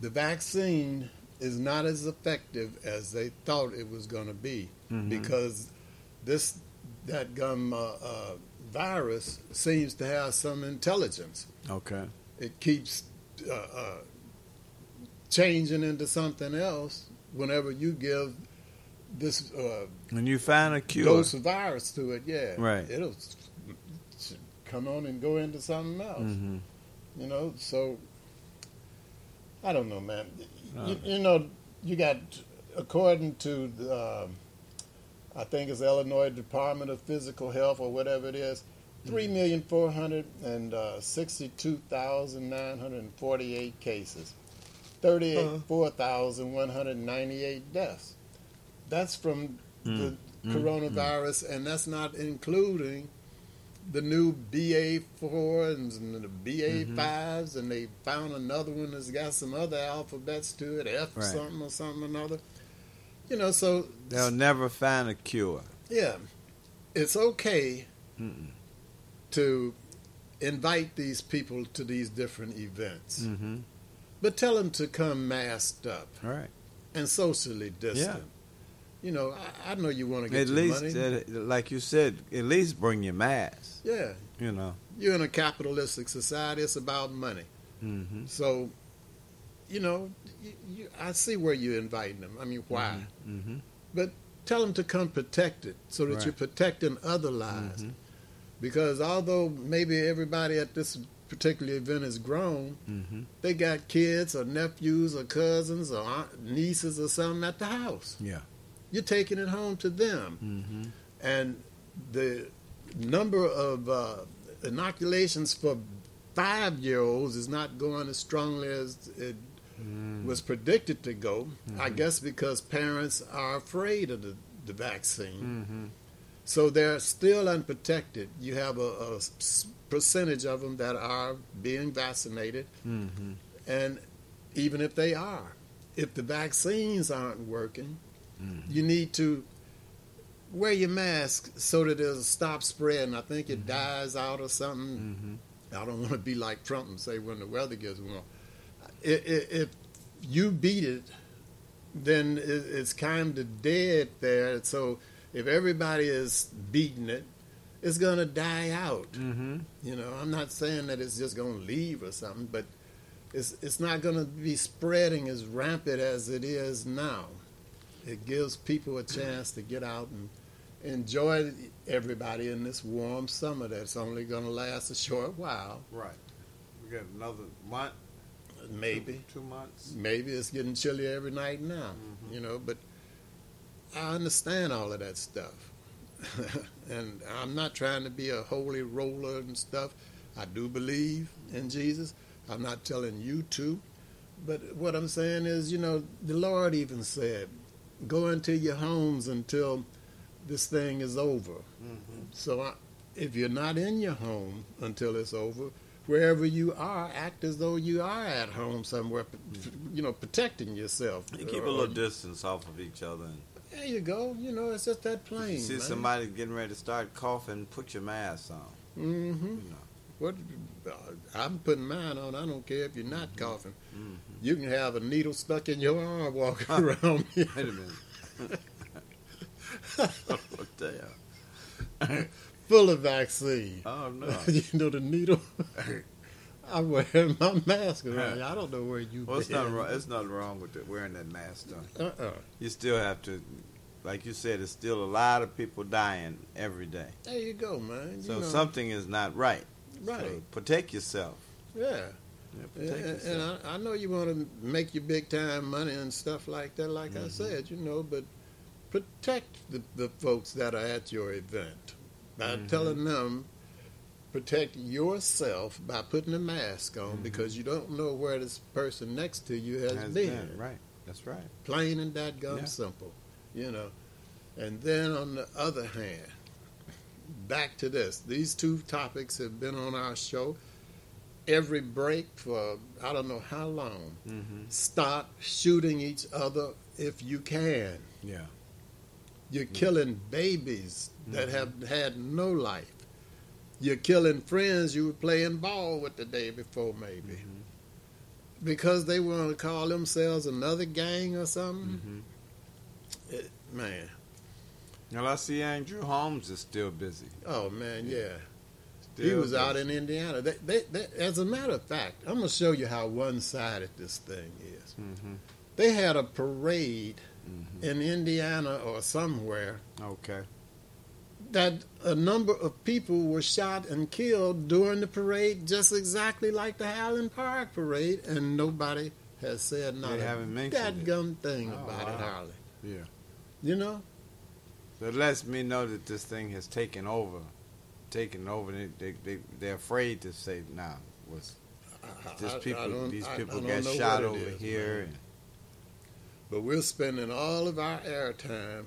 The vaccine is not as effective as they thought it was going to be Mhm. because this that gum uh, uh, virus seems to have some intelligence. Okay. It keeps uh, uh, changing into something else whenever you give this uh, When you find a cure. dose of virus to it. Yeah, Right. It'll come on and go into something else. Mhm. You know, so I don't know, man. Uh. You, you know, you got according to the, um, I think it's Illinois Department of Physical Health or whatever it is, three million four hundred and uh, sixty-two thousand nine hundred and forty-eight cases, thirty-four thousand one hundred ninety-eight deaths. That's from the Mm, mm, coronavirus, and that's not including the new BA four and the BA Mm-hmm. 5s and they found another one that's got some other alphabets to it, F Right. something or something another. You know, so They'll never find a cure. yeah, it's okay Mm-mm. to invite these people to these different events, Mm-hmm. but tell them to come masked up Right. and socially distant. You know, I, I know you want to get At your least, money. uh, like you said, at least bring your mask. yeah, You know. you're in a capitalistic society. It's about money. Mm-hmm. So, you know, you, you, I see where you're inviting them. I mean, why? Mm-hmm. But tell them to come protected so that Right. you're protecting other lives. Mhm. Because although maybe everybody at this particular event is grown, Mm-hmm. they got kids or nephews or cousins or aunt, nieces or something at the house. Yeah. You're taking it home to them. Mm-hmm. And the number of uh, inoculations for five year olds is not going as strongly as it Mm. was predicted to go. I Mhm. guess because parents are afraid of the the vaccine. Mm-hmm. So they're still unprotected. You have a percentage of them that are being vaccinated, Mm-hmm. and even if they are, if the vaccines aren't working, Mm-hmm. you need to wear your mask so that it'll stop spreading. I think Mm-hmm. it dies out or something. I don't want to be like Trump and say when the weather gets warm. If you beat it, then it's kind of dead there. So if everybody is beating it, it's going to die out. Mm-hmm. You know, I'm not saying that it's just going to leave or something, but it's it's not going to be spreading as rampant as it is now. It gives people a chance to get out and enjoy everybody in this warm summer that's only going to last a short while. Right. We got another month, Maybe. two, two months. Maybe it's getting chilly every night now, mm-hmm. you know, but I understand all of that stuff. and I'm not trying to be a holy roller and stuff. I do believe in Jesus. I'm not telling you to. But what I'm saying is, you know, the Lord even said, go into your homes until this thing is over. Mm-hmm. So I, if you're not in your home until it's over, wherever you are, act as though you are at home somewhere, you know, protecting yourself. You keep a little distance off of each other. And There you go. You know, it's just that plain. you see man. somebody getting ready to start coughing, put your mask on. Mm-hmm. You know. What? uh, I'm putting mine on. I don't care if you're not coughing. Mhm. You can have a needle stuck in your arm walking around. Wait a minute. oh, damn. Full of vaccine. Oh, no. you know the needle. I'm wearing my mask around. I don't know where you. Well, it's been. nothing wrong. It's nothing wrong with the, wearing that mask, though. Uh-uh. You still have to, like you said, there's still a lot of people dying every day. There you go, man. You So know, something is not right. Right. So protect yourself. Yeah. Yeah, And, and. I, I know you want to make your big time money and stuff like that, like I Mhm. said, you know, but protect the, the folks that are at your event by Mhm. telling them protect yourself by putting a mask on because you don't know where this person next to you has, Mm-hmm. Has been. been, right. That's right. Plain and that gum Yeah. simple, you know. And then on the other hand, back to this. These two topics have been on our show every break for I don't know how long. Mm-hmm. Stop shooting each other if you can. Yeah. You're killing babies that Mhm. have had no life. You're killing friends you were playing ball with the day before, maybe. Mm-hmm. Because they want to call themselves another gang or something. Mm-hmm. It, man. Well, I see Andrew Holmes is still busy. Oh, man, yeah. he Still was out in Indiana. They, they, they, as a matter of fact, I'm going to show you how one sided this thing is. Mm-hmm. They had a parade Mm-hmm. in Indiana or somewhere Okay. that a number of people were shot and killed during the parade, just exactly like the Highland Park parade, and nobody has said not They haven't mentioned it. dadgum thing Oh, about it, wow. Harley. Yeah. You know? So it lets me know that this thing has taken over. Taken over. They, they, they, they're afraid to say, nah, was this people, these people got shot over is, here. man. But we're spending all of our airtime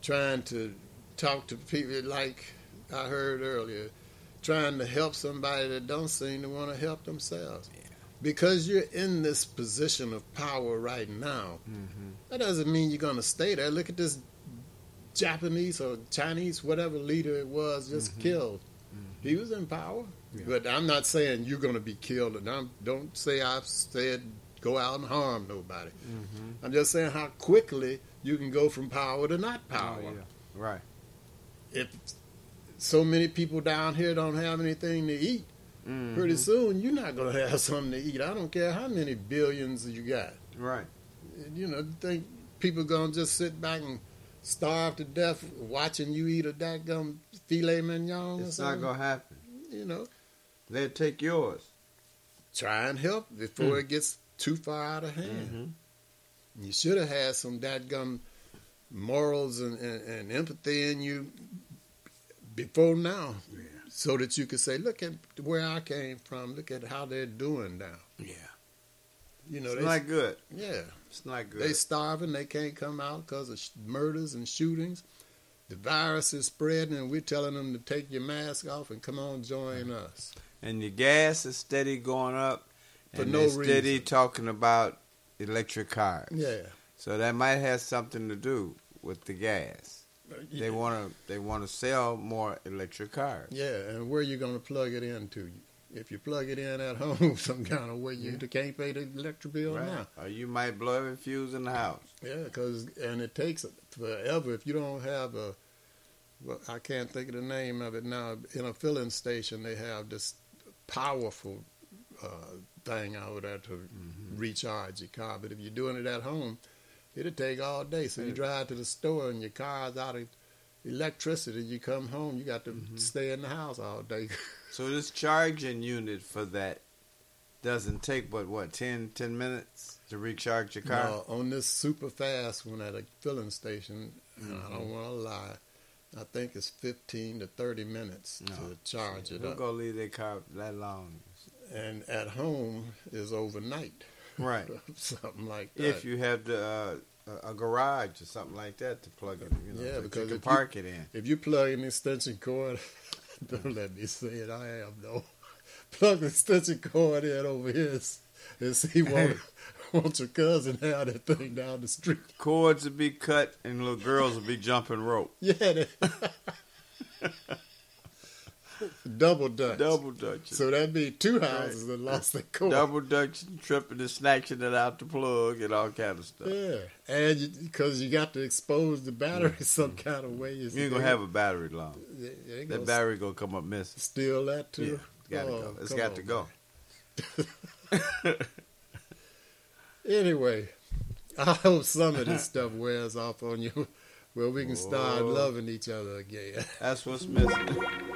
trying to talk to people like I heard earlier, trying to help somebody that don't seem to want to help themselves. Because you're in this position of power right now, mm-hmm. that doesn't mean you're going to stay there. Look at this Japanese or Chinese, whatever leader it was, just Mhm. killed. He was in power. Yeah. But I'm not saying you're going to be killed. And I'm, don't say I've said go out and harm nobody. Mm-hmm. I'm just saying how quickly you can go from power to not power. Oh, yeah. Right. If so many people down here don't have anything to eat, pretty soon you're not going to have something to eat. I don't care how many billions you got. Right. You know, think people going to just sit back and starve to death watching you eat a daggum filet mignon or It's not going to happen. You know, They'll take yours. try and help before Mm. it gets too far out of hand. Mm-hmm. You should have had some dadgum morals and, and, and empathy in you before now, so that you could say, "Look at where I came from. Look at how they're doing now." Yeah. You know, It's they, not good. Yeah, It's not good. They starving. They can't come out because of sh- murders and shootings. The virus is spreading, and we're telling them to take your mask off and come on, join us. and your gas is steady going up, For and no they're steady reason. talking about electric cars. Yeah. So that might have something to do with the gas. Uh, they want to they want to sell more electric cars. Yeah, and where you going to plug it into? If you plug it in at home some kind of way, you can't pay the electric bill Right. now. Or you might blow every fuse in the house. Yeah, because and it takes forever if you don't have a. Well, I can't think of the name of it now. In a filling station, they have this powerful uh, thing out there to Mm-hmm. recharge your car. But if you're doing it at home, it'll take all day. So you drive to the store and your car's out of electricity. You come home, you got to Mm-hmm. stay in the house all day. So this charging unit for that doesn't take but what 10, 10 minutes to recharge your car. No, on this super fast one at a filling station, and I don't want to lie, I think it's 15 to 30 minutes to charge it Who up. gonna leave their car that long? And at home is overnight. Right. Something like that. If you have the uh, a a garage or something like that to plug it, you know, yeah, because you can park you, it in. If you plug an extension cord, don't let me say it. I am though. Plug the extension cord in over here and see want want your cousin have that thing down the street. Cords will be cut and little girls will be jumping rope. Yeah, double dutch. Double dutch. So that'd be two houses that lost their cord. Double dutching, tripping, and snatching it out the plug and all kind of stuff. Yeah, and because you, got to expose the battery mm-hmm. some kind of way. You ain't gonna have a battery long. You That gonna battery gonna come up missing. Steal that too. Yeah, it's gotta Oh, go. It's got on, to go. Anyway, I hope some of this stuff wears off on you, where we can start Whoa. loving each other again. That's what's missing.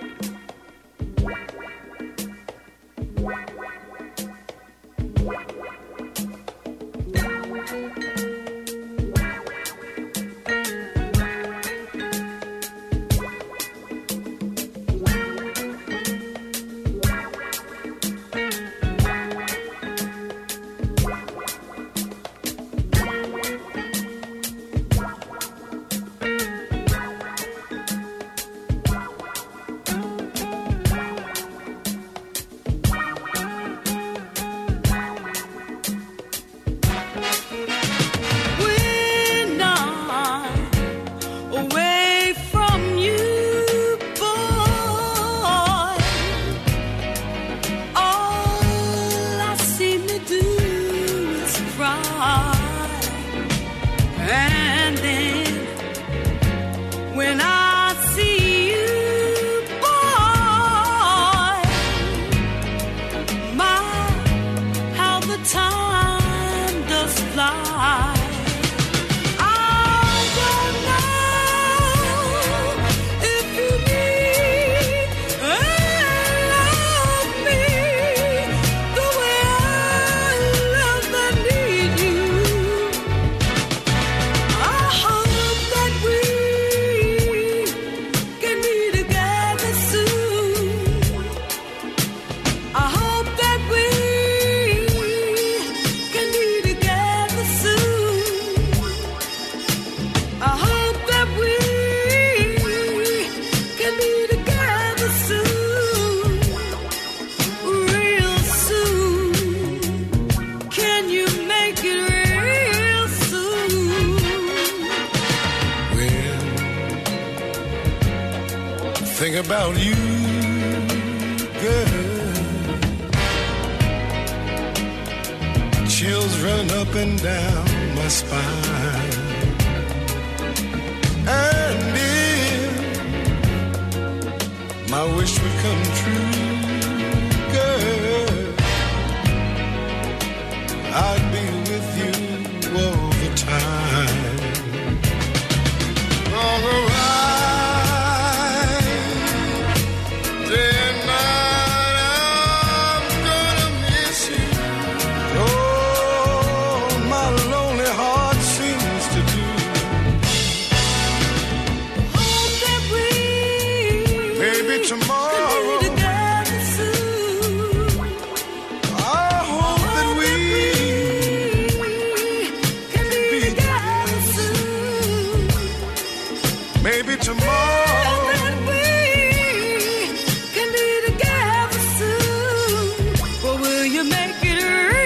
you make it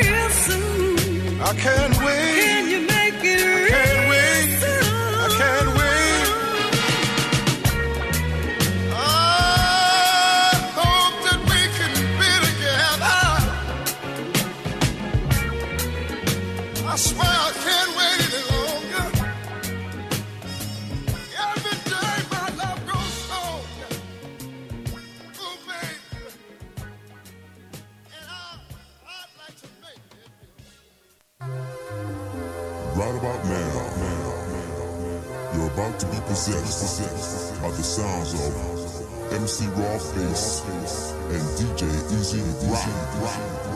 real soon. I can't wait. sets are the sounds of MC Rob Base and DJ E-Z Rock.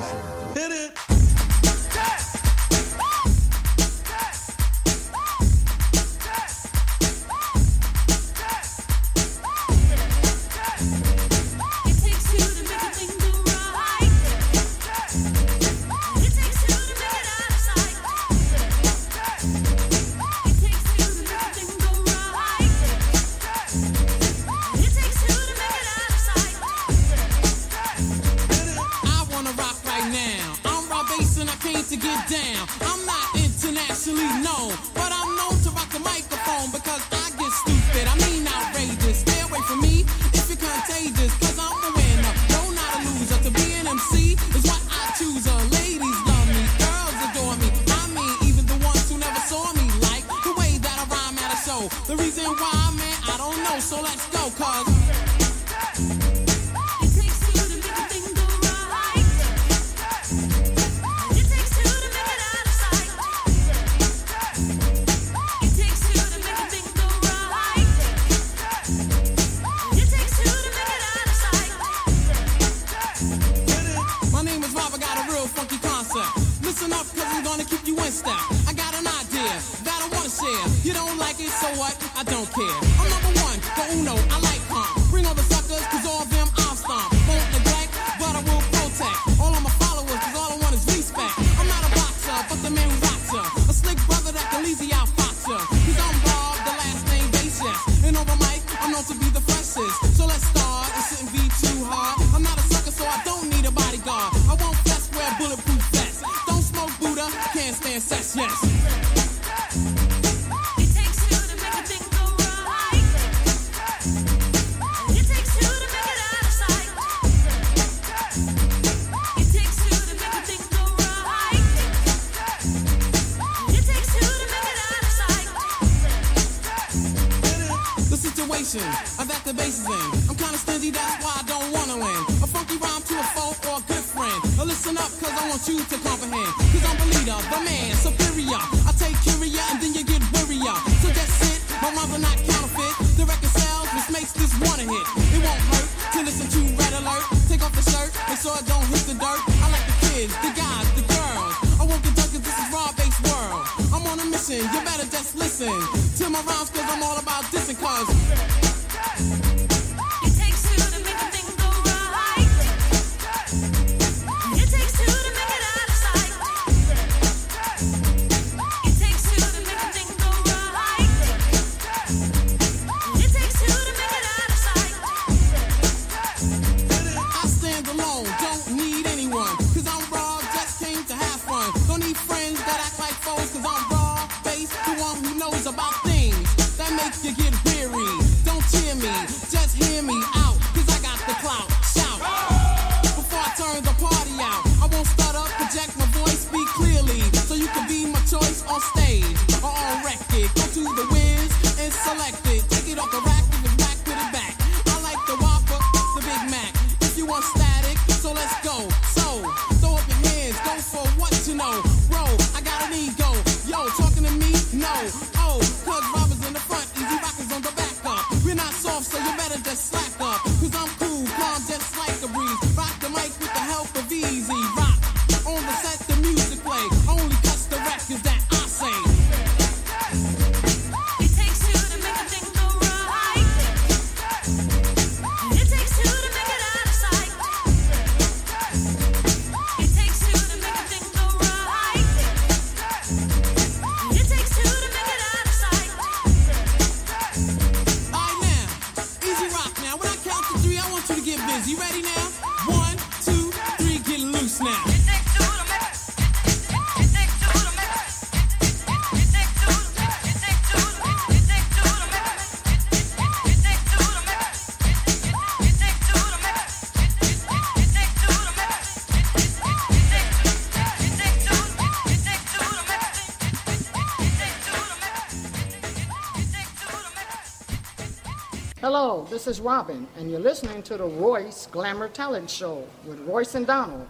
cause I'm this is Robin, and you're listening to the Royce Glamour Talent Show with Royce and Donald.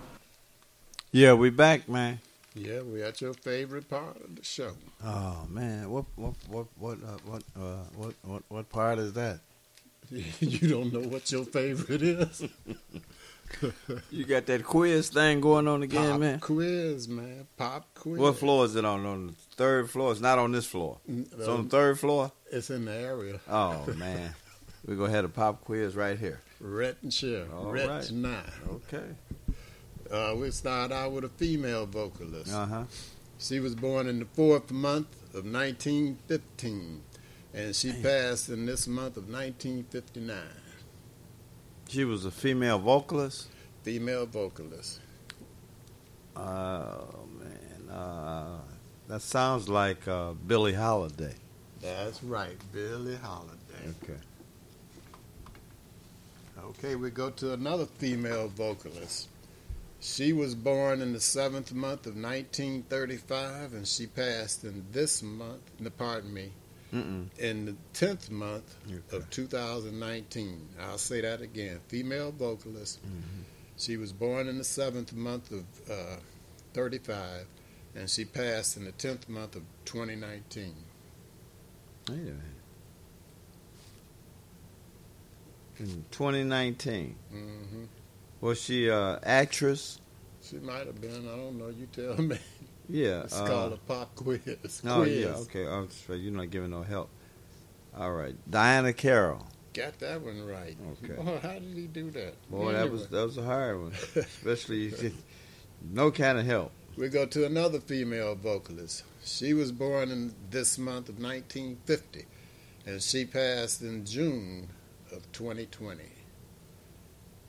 Yeah, we back, man. Yeah, we at your favorite part of the show. Oh man, what what what what uh, what uh, what what what part is that? you don't know what your favorite is. You got that quiz thing going on again, Pop man. quiz, man. Pop quiz. What floor is it on? On the third floor. It's not on this floor. It's on the third floor. It's in the area. Oh man, we're gonna have a pop quiz right here. Rhett and Cher. Rhett right. nine. Okay. Uh, we start out with a female vocalist. Uh huh. She was born in the fourth month of 1915, and she passed in this month of 1959. She was a female vocalist. Female vocalist. Oh man, uh, that sounds like uh, Billie Holiday. That's right, Billie Holiday. Okay. Okay, we go to another female vocalist. She was born in the seventh month of 1935, and she passed in this month. No, pardon me, Mm-mm. in the tenth month of 2019. I'll say that again. Female vocalist. She was born in the seventh month of uh, 35, and she passed in the tenth month of 2019. Wait a minute. In 2019, hmm was she uh, actress? She might have been. I don't know. You tell me. Yeah. It's uh, called a pop quiz. Oh yeah. Okay. That's right. You're not giving no help. All right. Diahann Carroll. Got that one right. Okay. Oh, how did he do that? Boy, that was that was a hard one. Especially no kind of help. We go to another female vocalist. She was born in this month of 1950, and she passed in June of 2020.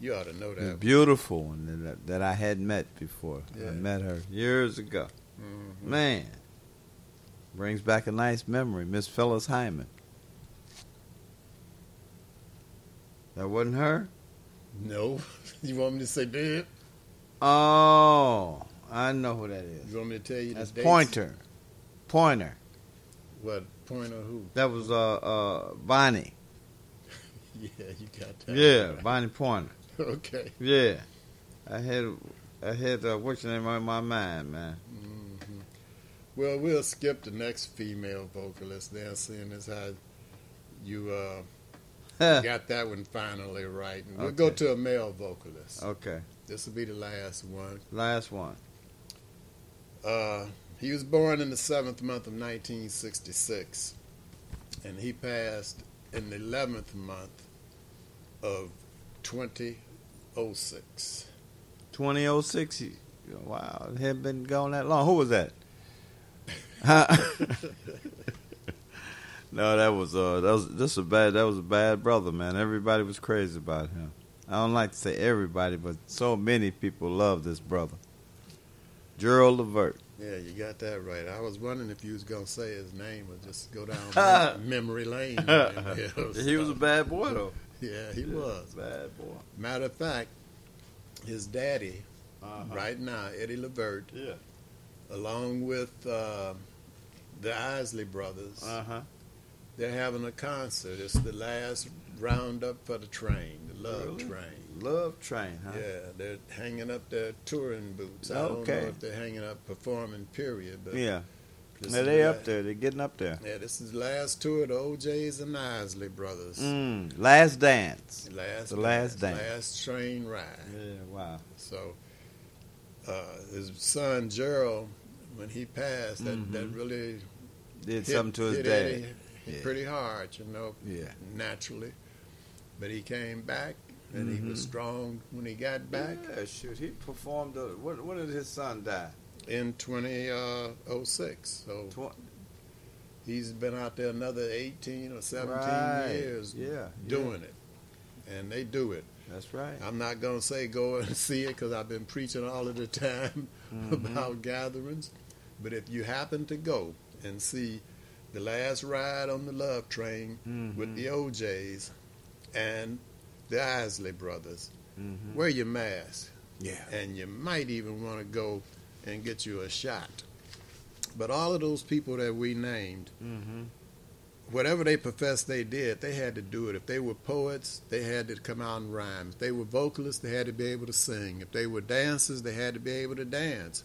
You ought to know that. beautiful one that, that I had met before. I met her years ago. Mhm. Man, brings back a nice memory. Miss Phyllis Hyman. That wasn't her. No, you want me to say dead? Oh, I know who that is. You want me to tell you That's? Pointer. Pointer. What Pointer? Who? That was uh uh Bonnie. Yeah, you got that. Yeah. Bonnie Pointer. Okay. Yeah, I had I had uh, what's your name on my mind, man. hmm Well, we'll skip the next female vocalist then, seeing as how you uh, got that one finally right. And we'll go to a male vocalist. Okay, This will be the last one. last one. Uh, he was born in the seventh month of 1966, and he passed in the 11th month of 2006. 2006. Wow, it hadn't been gone that long. Who was that? No, that was uh, that was this a bad. That was a bad brother, man. Everybody was crazy about him. I don't like to say everybody, but so many people love this brother, Gerald Levert. Yeah, you got that right. I was wondering if you was gonna say his name or just go down memory lane. he was a bad boy though. Yeah, he was. bad boy. Matter of fact, his daddy, Uh-huh. right now, Eddie Levert, Yeah. along with uh, the Isley brothers, Uh huh. they're having a concert. It's the last roundup for the train, the Love Really? Train. Love Train, huh? Yeah, they're hanging up their touring boots. I don't Okay. know if they're hanging up performing period, but Yeah. Now they the up there. They're getting up there. Yeah, this is the last tour of the O'Jays and Isley brothers. Mm, last dance. Last The last dance. Last train ride. Yeah. Wow. So uh, his son Gerald, when he passed, that, that Mhm. really Did hit- something to his hit dad. Eddie Yeah. pretty hard, you know. Yeah. Naturally, but he came back and mm-hmm. he was mm-hmm. strong when he got back. Yeah, shoot, he performed. Uh, A, when did his son die? In 2006. Uh, so Tw- he's been out there another 18 or 17 right. years yeah, doing yeah. it. And they do it. That's right. I'm not going to say go and see it because I've been preaching all of the time mm-hmm. about gatherings. But if you happen to go and see the last ride on the love train mm-hmm. with the O'Jays and the Isley brothers. Mm-hmm. Wear your mask. Yeah. And you might even want to go and get you a shot. But all of those people that we named, mm-hmm. whatever they professed they did, they had to do it. If they were poets, they had to come out and rhyme. If they were vocalists, they had to be able to sing. If they were dancers, they had to be able to dance.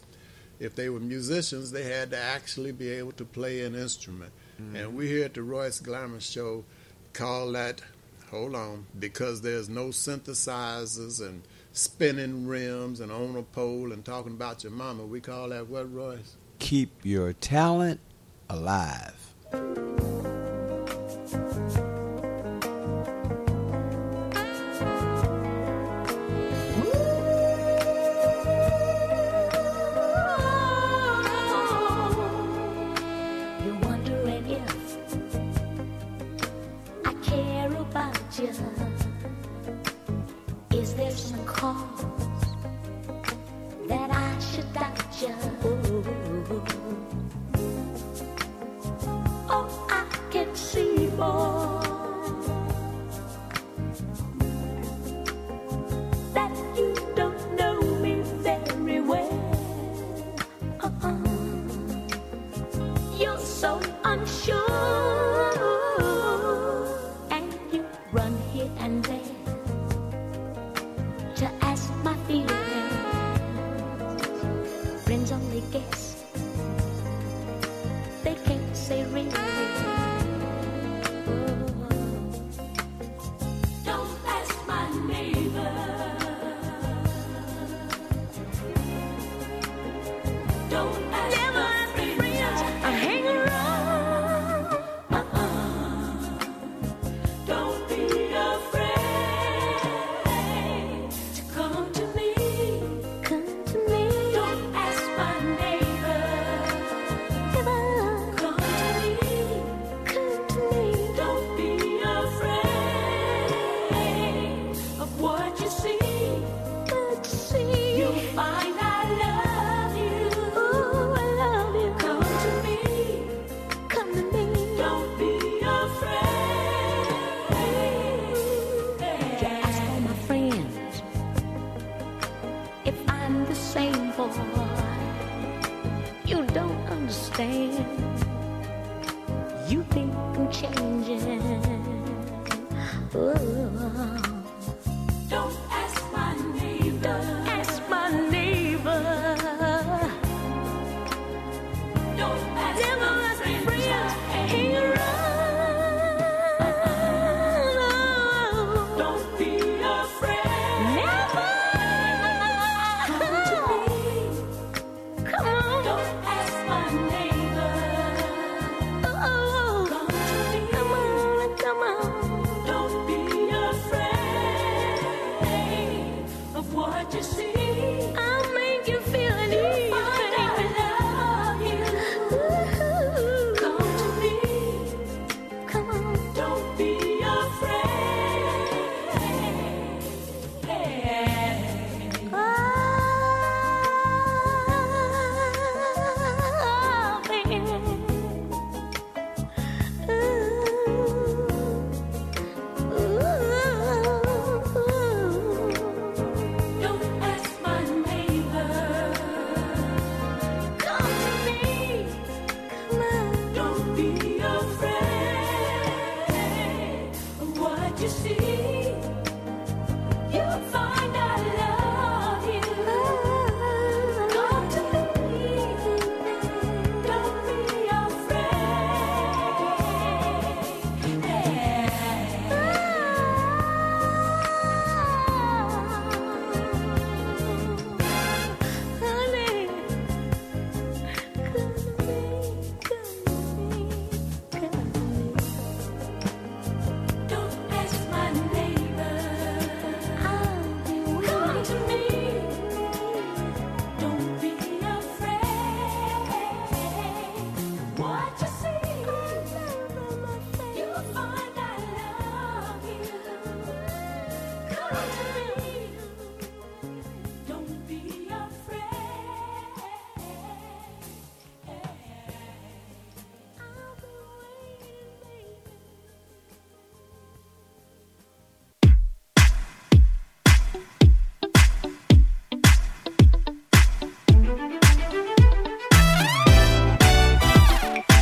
If they were musicians, they had to actually be able to play an instrument. Mm-hmm. And we here at the Royce Glamour Show call that Hold on. Because there's no synthesizers and spinning rims and on a pole and talking about your mama. We call that what, Royce? Keep your talent alive.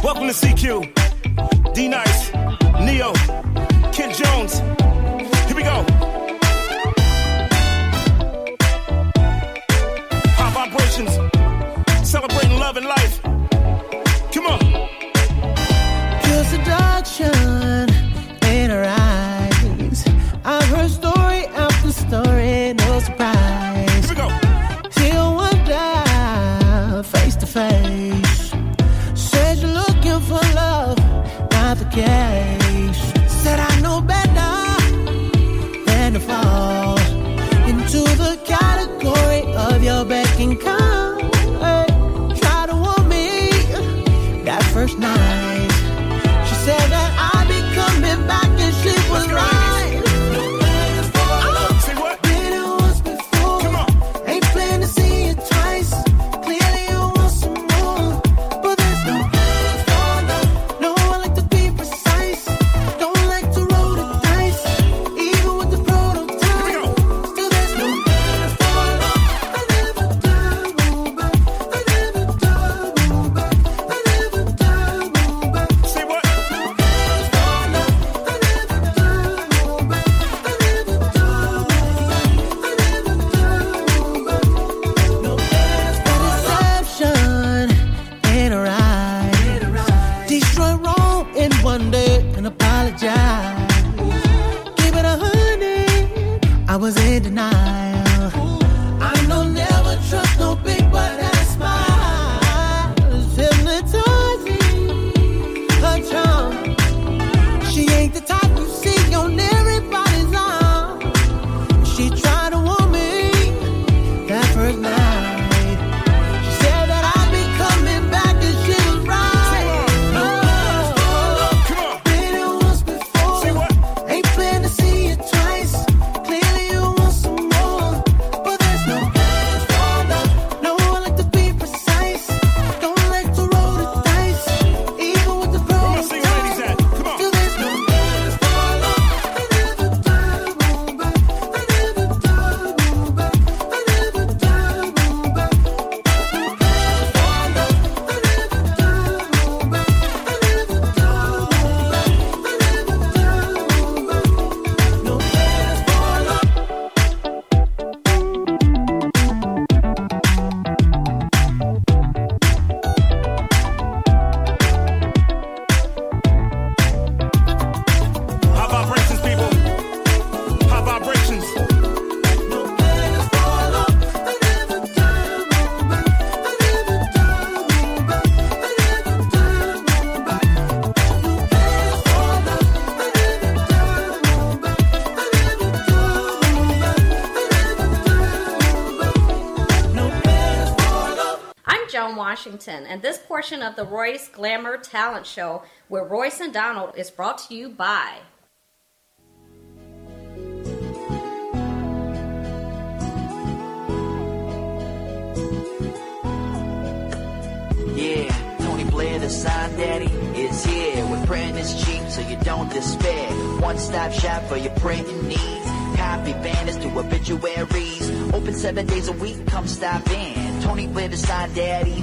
CQ. D Nice, Neo, Kent Jones. Here we go. High vibrations, celebrating Washington, and this portion of the Royce Glamour Talent Show with Royce and Donald is brought to you by. Yeah, Tony Blair, the sign daddy, is here. With printing is cheap, so you don't despair. One stop shop for your printing needs. Copy banners to obituaries. Open seven days a week, come stop in. Tony Blair, the sign daddy,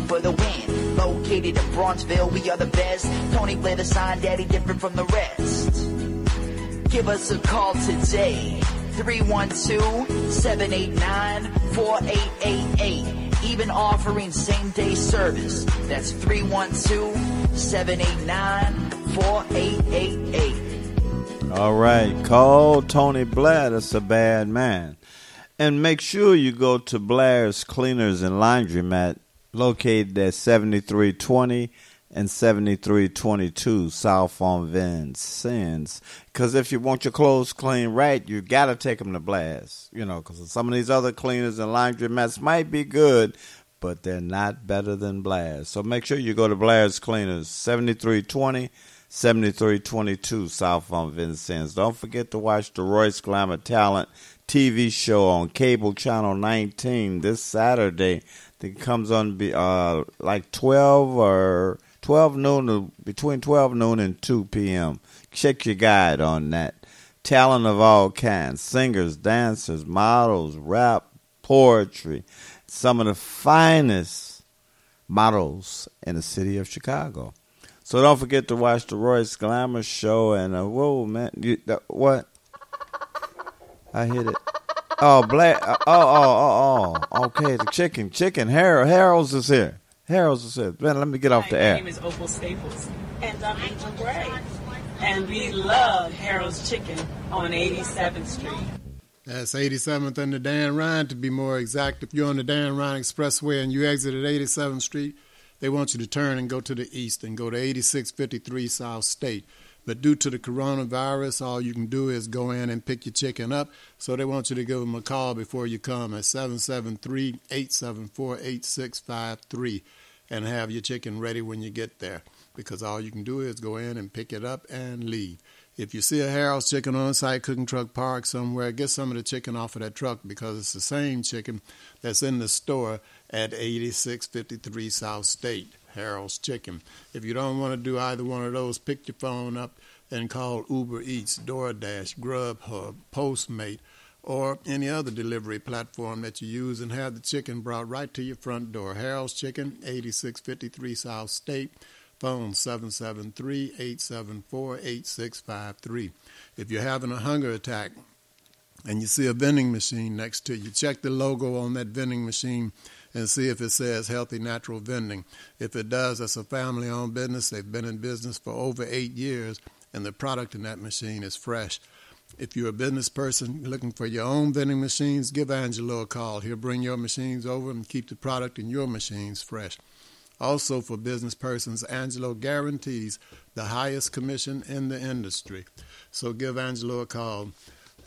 win. In Bronzeville, we are the best. Tony Blair, the sign daddy, different from the rest. Give us a call today. 312-789-4888. Even offering same day service. That's 312-789-4888. All right, call Tony Blair. That's a bad man. And make sure you go to Blair's Cleaners and Laundromat, located at 7320 and 7322 South on Vincennes. Because if you want your clothes clean right, you got to take them to Blair's. You know, because some of these other cleaners and laundromats might be good, but they're not better than Blair's. So make sure you go to Blair's Cleaners, 7320 7322 South on Vincennes. Don't forget to watch the Royce Glamour Talent TV show on cable channel 19 this Saturday. It comes on be, uh, like 12 or 12 noon, between 12 noon and 2 p.m. Check your guide on that. Talent of all kinds singers, dancers, models, rap, poetry. Some of the finest models in the city of Chicago. So don't forget to watch the Royce Glamour show and uh, whoa man, you, the, what? I hit it. Oh black. Uh, oh oh oh oh. Okay, the chicken, chicken. Harold, Harold's is here. Harold's is here. Man, let me get off the My air. My name is Opal Staples, and I'm Angel Gray. And we love Harold's Chicken on 87th Street. That's 87th and the Dan Ryan, to be more exact. If you're on the Dan Ryan Expressway and you exit at 87th Street, they want you to turn and go to the east and go to 8653 South State. But due to the coronavirus, all you can do is go in and pick your chicken up. So they want you to give them a call before you come at 773 874 8653 and have your chicken ready when you get there. Because all you can do is go in and pick it up and leave. If you see a Harold's chicken on site cooking truck parked somewhere, get some of the chicken off of that truck because it's the same chicken that's in the store at 8653 South State, Harold's Chicken. If you don't want to do either one of those, pick your phone up and call Uber Eats, DoorDash, Grubhub, Postmate, or any other delivery platform that you use and have the chicken brought right to your front door. Harold's Chicken, 8653 South State. Phone 773-874-8653. If you're having a hunger attack and you see a vending machine next to you, check the logo on that vending machine and see if it says Healthy Natural Vending. If it does, that's a family-owned business. They've been in business for over eight years, and the product in that machine is fresh. If you're a business person looking for your own vending machines, give Angelo a call. He'll bring your machines over and keep the product in your machines fresh. Also, for business persons, Angelo guarantees the highest commission in the industry. So give Angelo a call.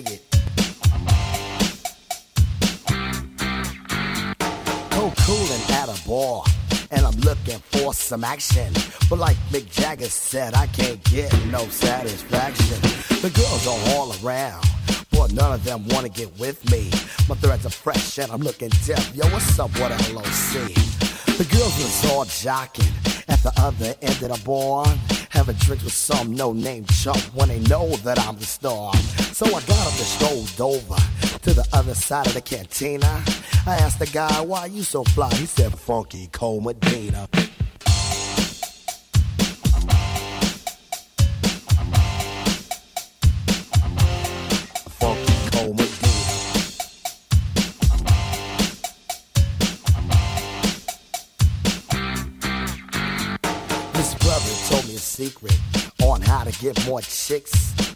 dig it. Cold cooling at a bar, and I'm looking for some action. But like Mick Jagger said, I can't get no satisfaction. The girls are all around. But none of them wanna get with me. My threads are fresh and I'm looking deaf. Yo, what's up, what LOC? The girls was all jocking at the other end of the bar. Having drinks with some no-name chump when they know that I'm the star. So I got up and strolled over to the other side of the cantina. I asked the guy, why you so fly? He said, Funky Cold Medina. Funky Cold This brother told me a secret on how to get more chicks.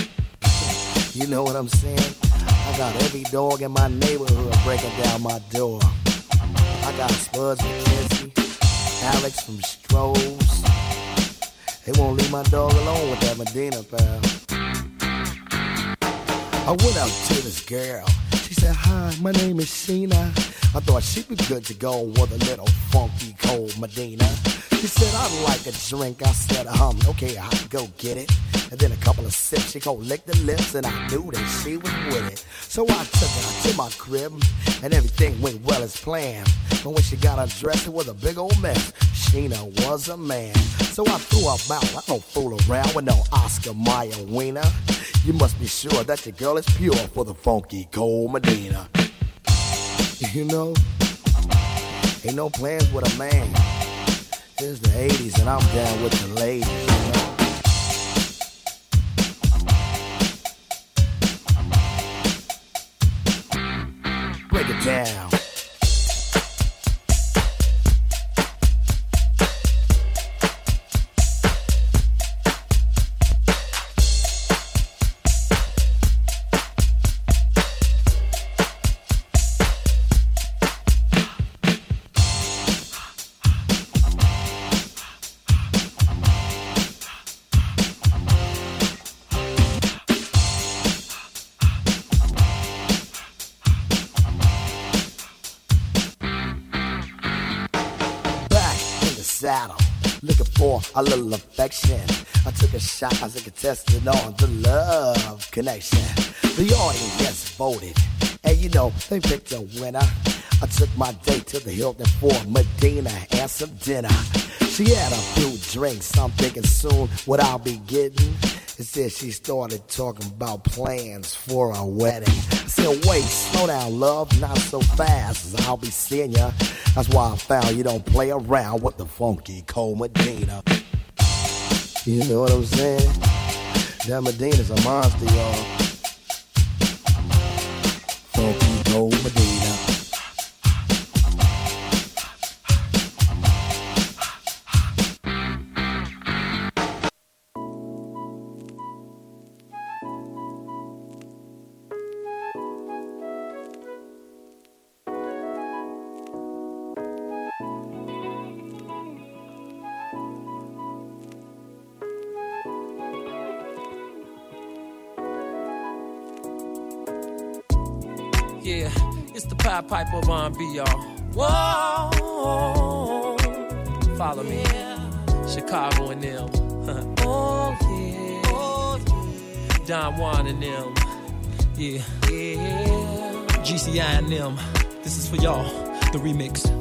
You know what I'm saying? I got every dog in my neighborhood breaking down my door. I got Spuds MacKenzie, Alex from Strohs. They won't leave my dog alone with that Medina, pal. I went up to this girl. She said, Hi, my name is Sheena. I thought she'd be good to go with a little funky cold Medina. She said, I'd like a drink. I said, um, okay, I'll go get it. And then a couple of sips, she go lick the lips, and I knew that she was with it. So I took her to my crib, and everything went well as planned. But when she got undressed, it was a big old mess. Sheena was a man. So I threw her out. I don't fool around with no Oscar Mayer wiener. You must be sure that your girl is pure for the funky cold Medina. You know, ain't no plans with a man. It's the 80s and I'm down with the ladies. Break it down. A little affection. I took a shot as a contestant on the love connection. The audience voted, and you know they picked a winner. I took my date to the Hilton for Medina and some dinner. She had a few drinks, I'm thinking soon what I'll be getting. Instead, she started talking about plans for a wedding. I said, wait, slow down, love, not so fast, as I'll be seeing ya. That's why I found you don't play around with the funky Cold Medina. You know what I'm saying? That Medina's a monster, y'all. Funky Cold Medina. Yeah, it's the Pied Piper of R&B, y'all. Whoa, follow me, Chicago and them. oh yeah, oh yeah. Don Juan and them. Yeah, yeah. GCI and them. This is for y'all, the remix.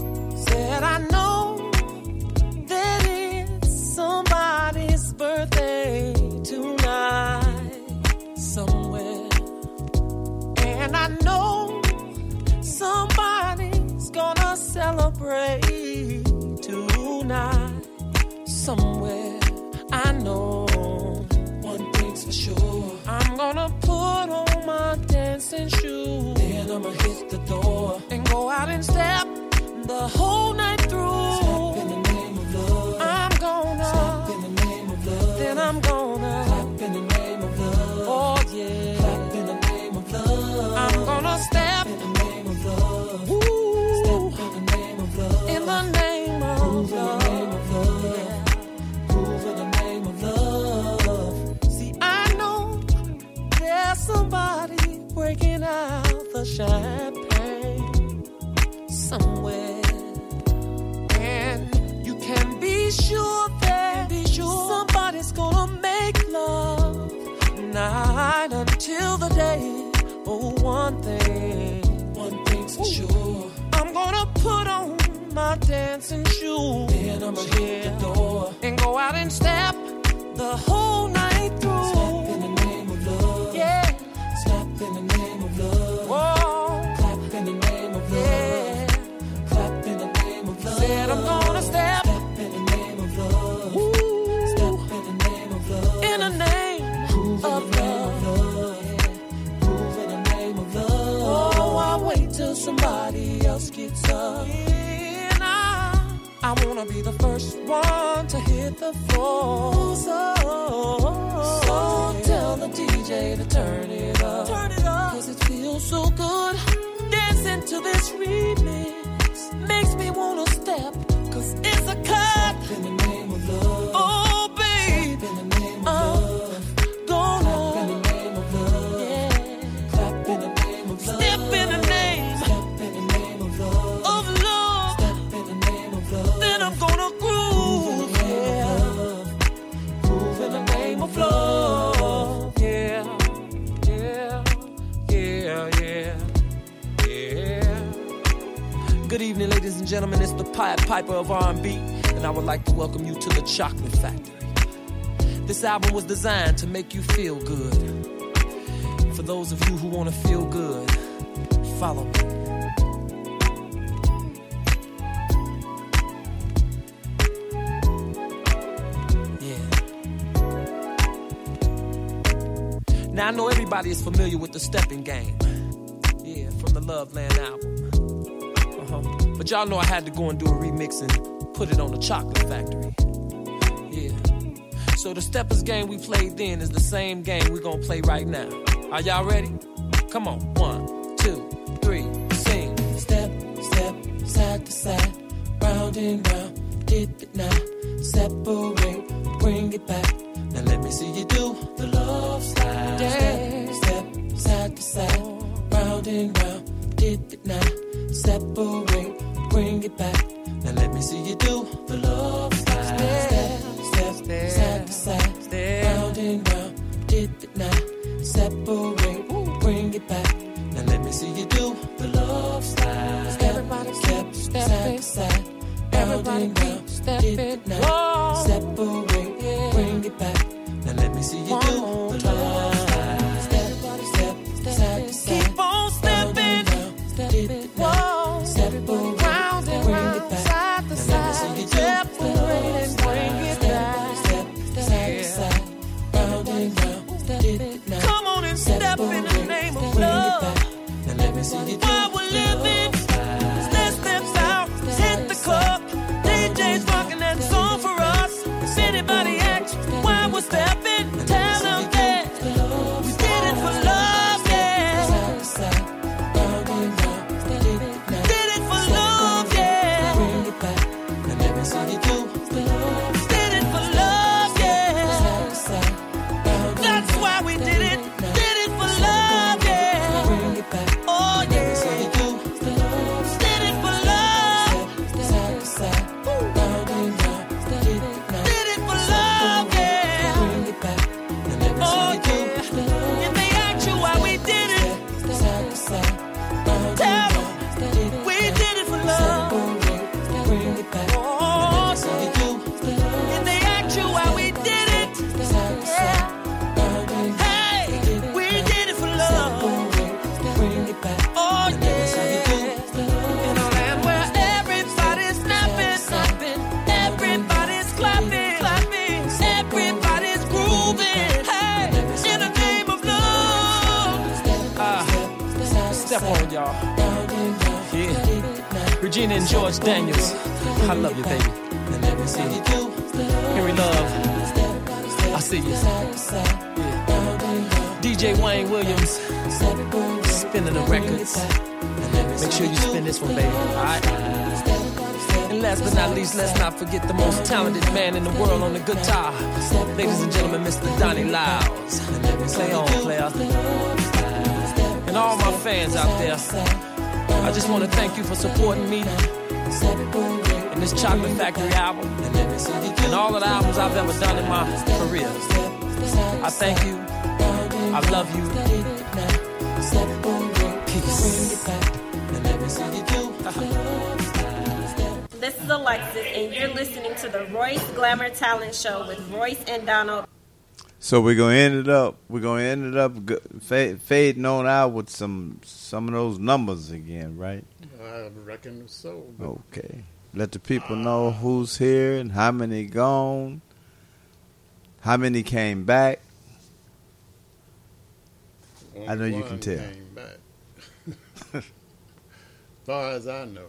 Dancing shoes. Then I'ma hit the door and go out and step the whole night the champagne somewhere. And you can be sure that be sure somebody's gonna make love night until the day. Oh, one thing, one thing's for sure. I'm gonna put on my dancing shoes. Then I'ma hit the door and go out and step the whole night somebody else gets up. I wanna be the first one to hit the floor. So, so tell the DJ to turn it up. Turn it up. Cause it feels so good. Dancing to this remix makes me wanna step. Cause it's a cut. Gentlemen. It's the Pied Piper of R&B, and I would like to welcome you to the Chocolate Factory. This album was designed to make you feel good. For those of you who want to feel good, follow me. Now I know everybody is familiar with the stepping game. Yeah, from the Loveland album. Y'all know I had to go and do a remix and put it on the Chocolate Factory. Yeah. So the steppers game we played then is the same game we're gonna play right now. Are y'all ready? Come on. One, two, three, sing. Step, step, side to side, round and round, dip it now, separate, bring it back. Now let me see you do Daniels. I love you, baby. Now let me see you Henry Love. I see you. DJ Wayne Williams. Spinning the records. Make sure you spin this one, baby. Alright? And last but not least, let's not forget the most talented man in the world on the guitar. Ladies and gentlemen, Mr. Donnie Lyles. Play on, player. And all my fans out there, I just want to thank you for supporting me in this Chocolate Factory album and all of the albums I've ever done in my career. I thank you. I love you. Peace. This is Alexis, and you're listening to the Royce Glamour Talent Show with Royce and Donald. So we're gonna end it up. We're gonna end it up fading on out with some some of those numbers again, right? I reckon so. Okay. Let the people know who's here and how many gone, how many came back. I know you can tell. Came back. as far as I know,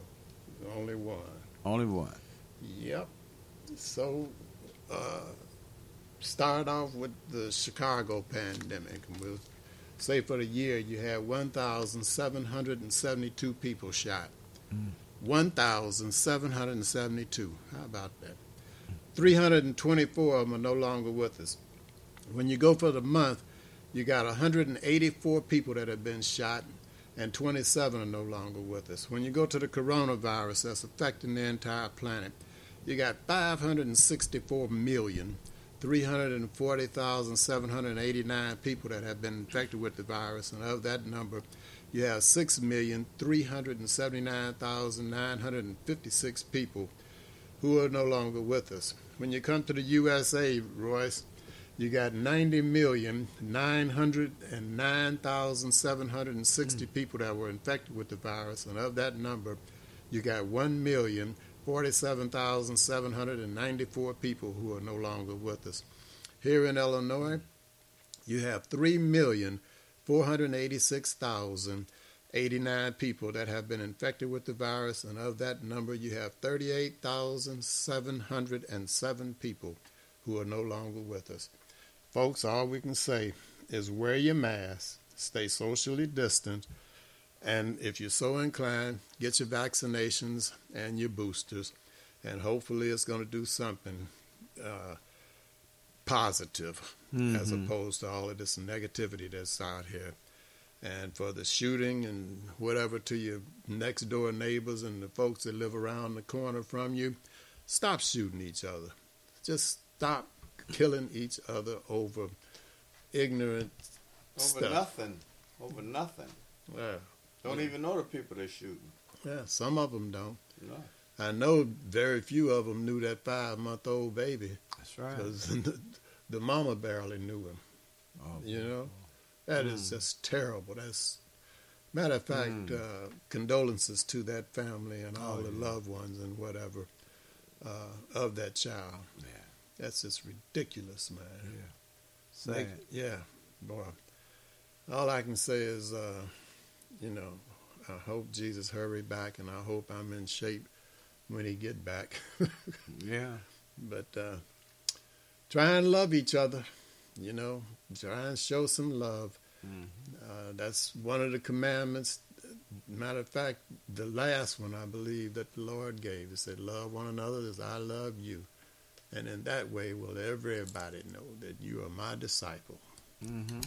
only one. Only one. Yep. So, uh, start off with the Chicago pandemic. And we'll say for the year you had 1,772 people shot. 1,772. How about that? 324 of them are no longer with us. When you go for the month, you got 184 people that have been shot, and 27 are no longer with us. When you go to the coronavirus that's affecting the entire planet, you got 564 million. 340,789 people that have been infected with the virus, and of that number, you have 6,379,956 people who are no longer with us. When you come to the USA, Royce, you got 90,909,760 hmm. people that were infected with the virus, and of that number, you got 1,047,794 people who are no longer with us. Here in Illinois, you have 3,486,089 people that have been infected with the virus, and of that number, you have 38,707 people who are no longer with us. Folks, all we can say is wear your mask, stay socially distant, and if you're so inclined, get your vaccinations and your boosters, and hopefully it's going to do something uh, positive as Mhm. opposed to all of this negativity that's out here. And for the shooting and whatever to your next door neighbors and the folks that live around the corner from you, stop shooting each other. Just stop killing each other over ignorant Over stuff. nothing. over nothing. Yeah. Don't even know the people they're shooting. Yeah, some of them don't. No. I know very few of them knew that five month old baby. That's right. The, mama barely knew him. Oh, you know, that is Mm. just terrible. That's matter of fact, Mm. uh, condolences to that family and all Oh, the yeah. loved ones and whatever uh, of that child. Yeah. That's just ridiculous, man. Yeah. Sad. yeah, boy. All I can say is, uh, you know, I hope Jesus hurry back, and I hope I'm in shape when he get back. Yeah. But uh, try and love each other, you know. Try and show some love. Uh, that's one of the commandments. Matter of fact, the last one I believe that the Lord gave. It said, "Love one another as I love you," and in that way will everybody know that you are my disciple. Mm-hmm.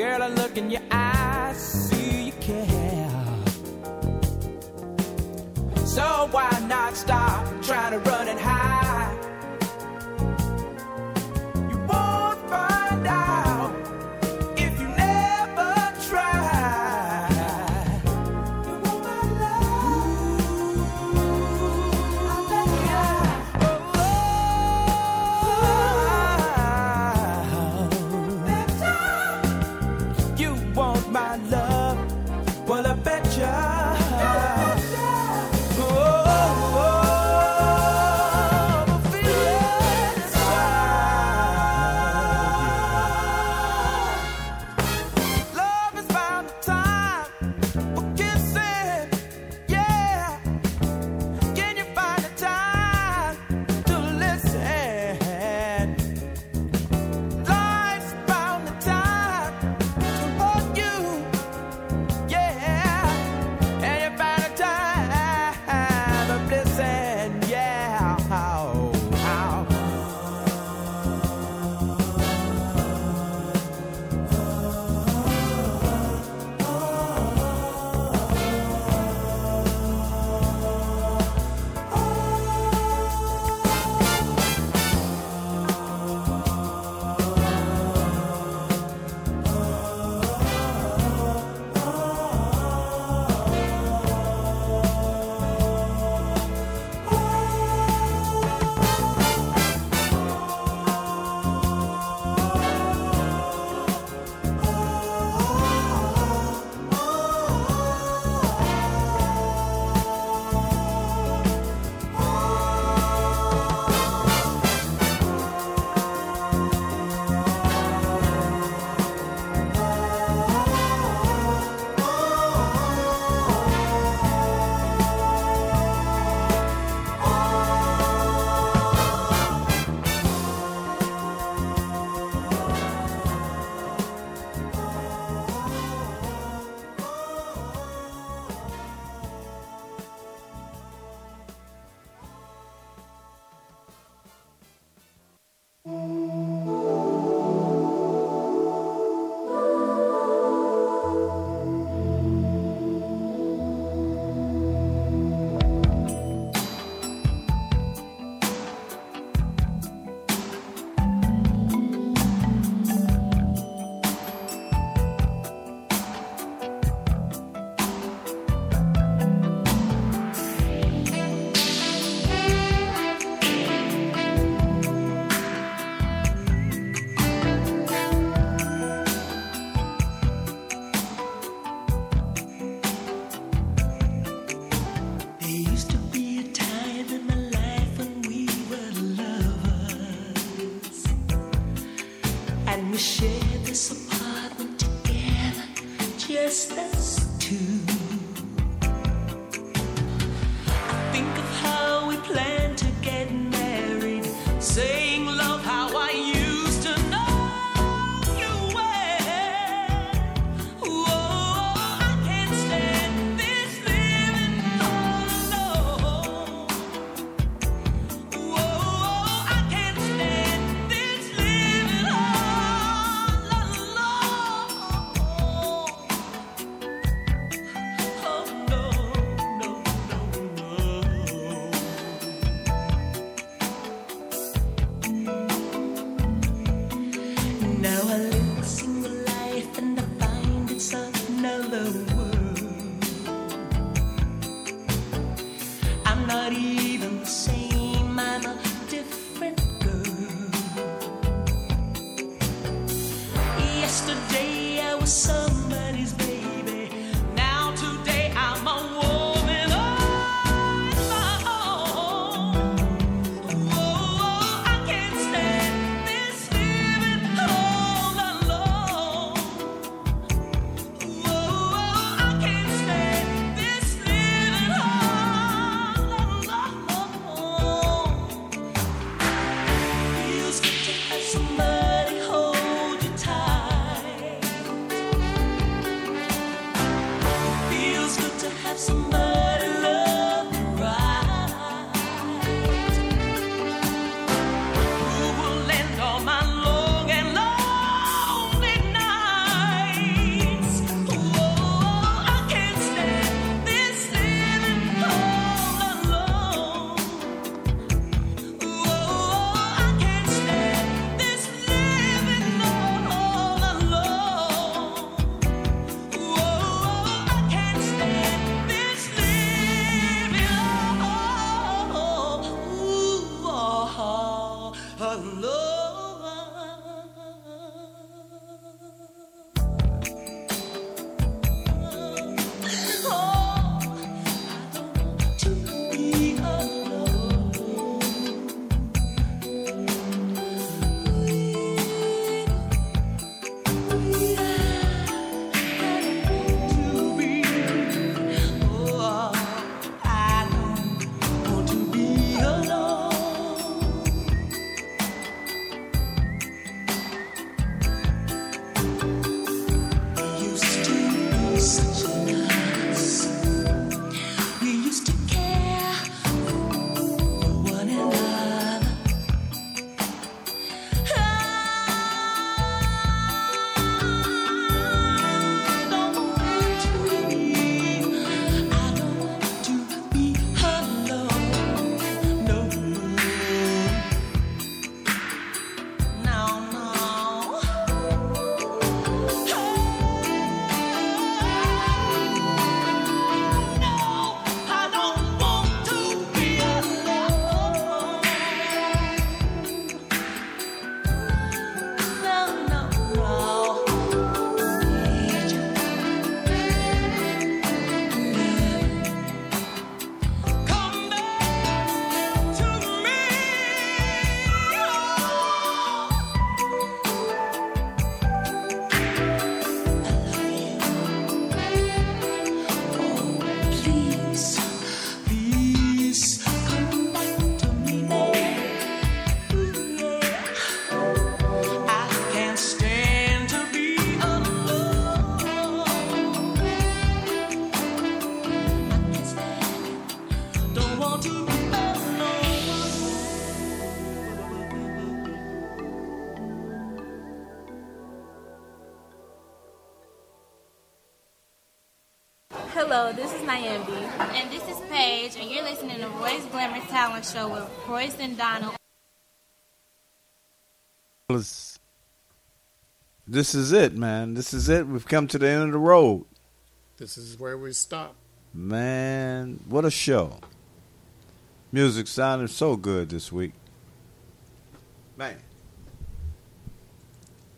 Girl, I look in your eyes, see you care. So why not stop trying to run and hide? This is Niambi. And this is Paige, and you're listening to Royce Glamour Talent Show with Royce and Donald. This is it, man. This is it. We've come to the end of the road. This is where we stop. Man, what a show. Music sounded so good this week. Man.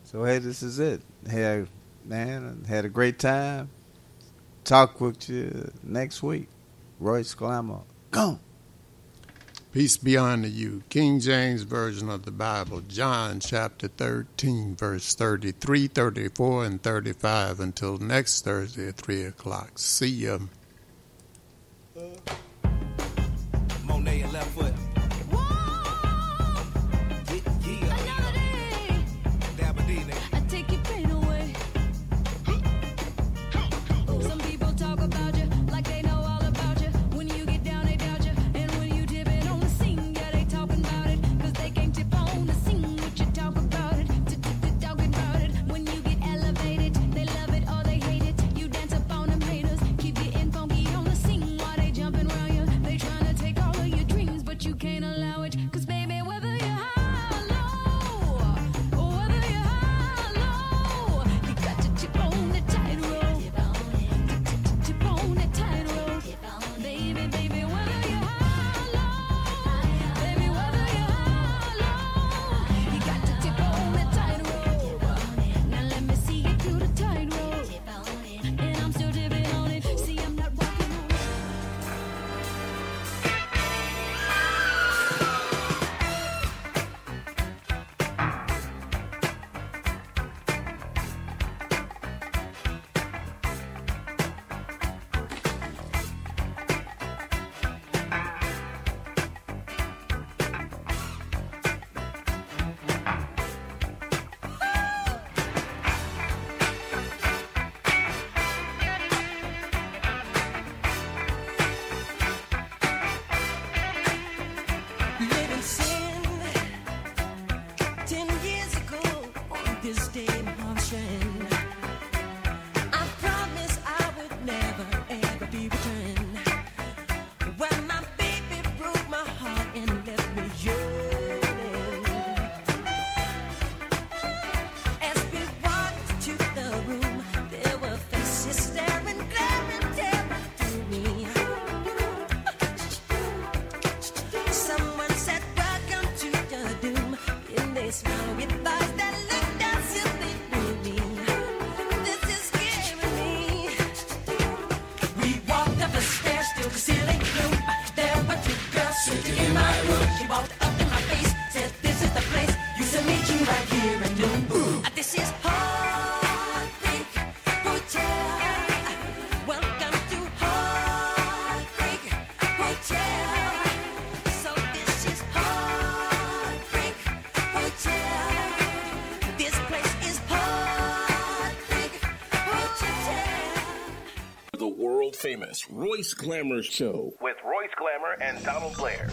So, hey, this is it. Hey, man, had a great time talk with you next week. Royce Glamour. Go. Peace be unto you. King James Version of the Bible, John chapter 13, verse 33, 34, and 35. Until next Thursday at 3 o'clock. See ya. Monet Royce Glamour Show with Royce Glamour and Donald Blair.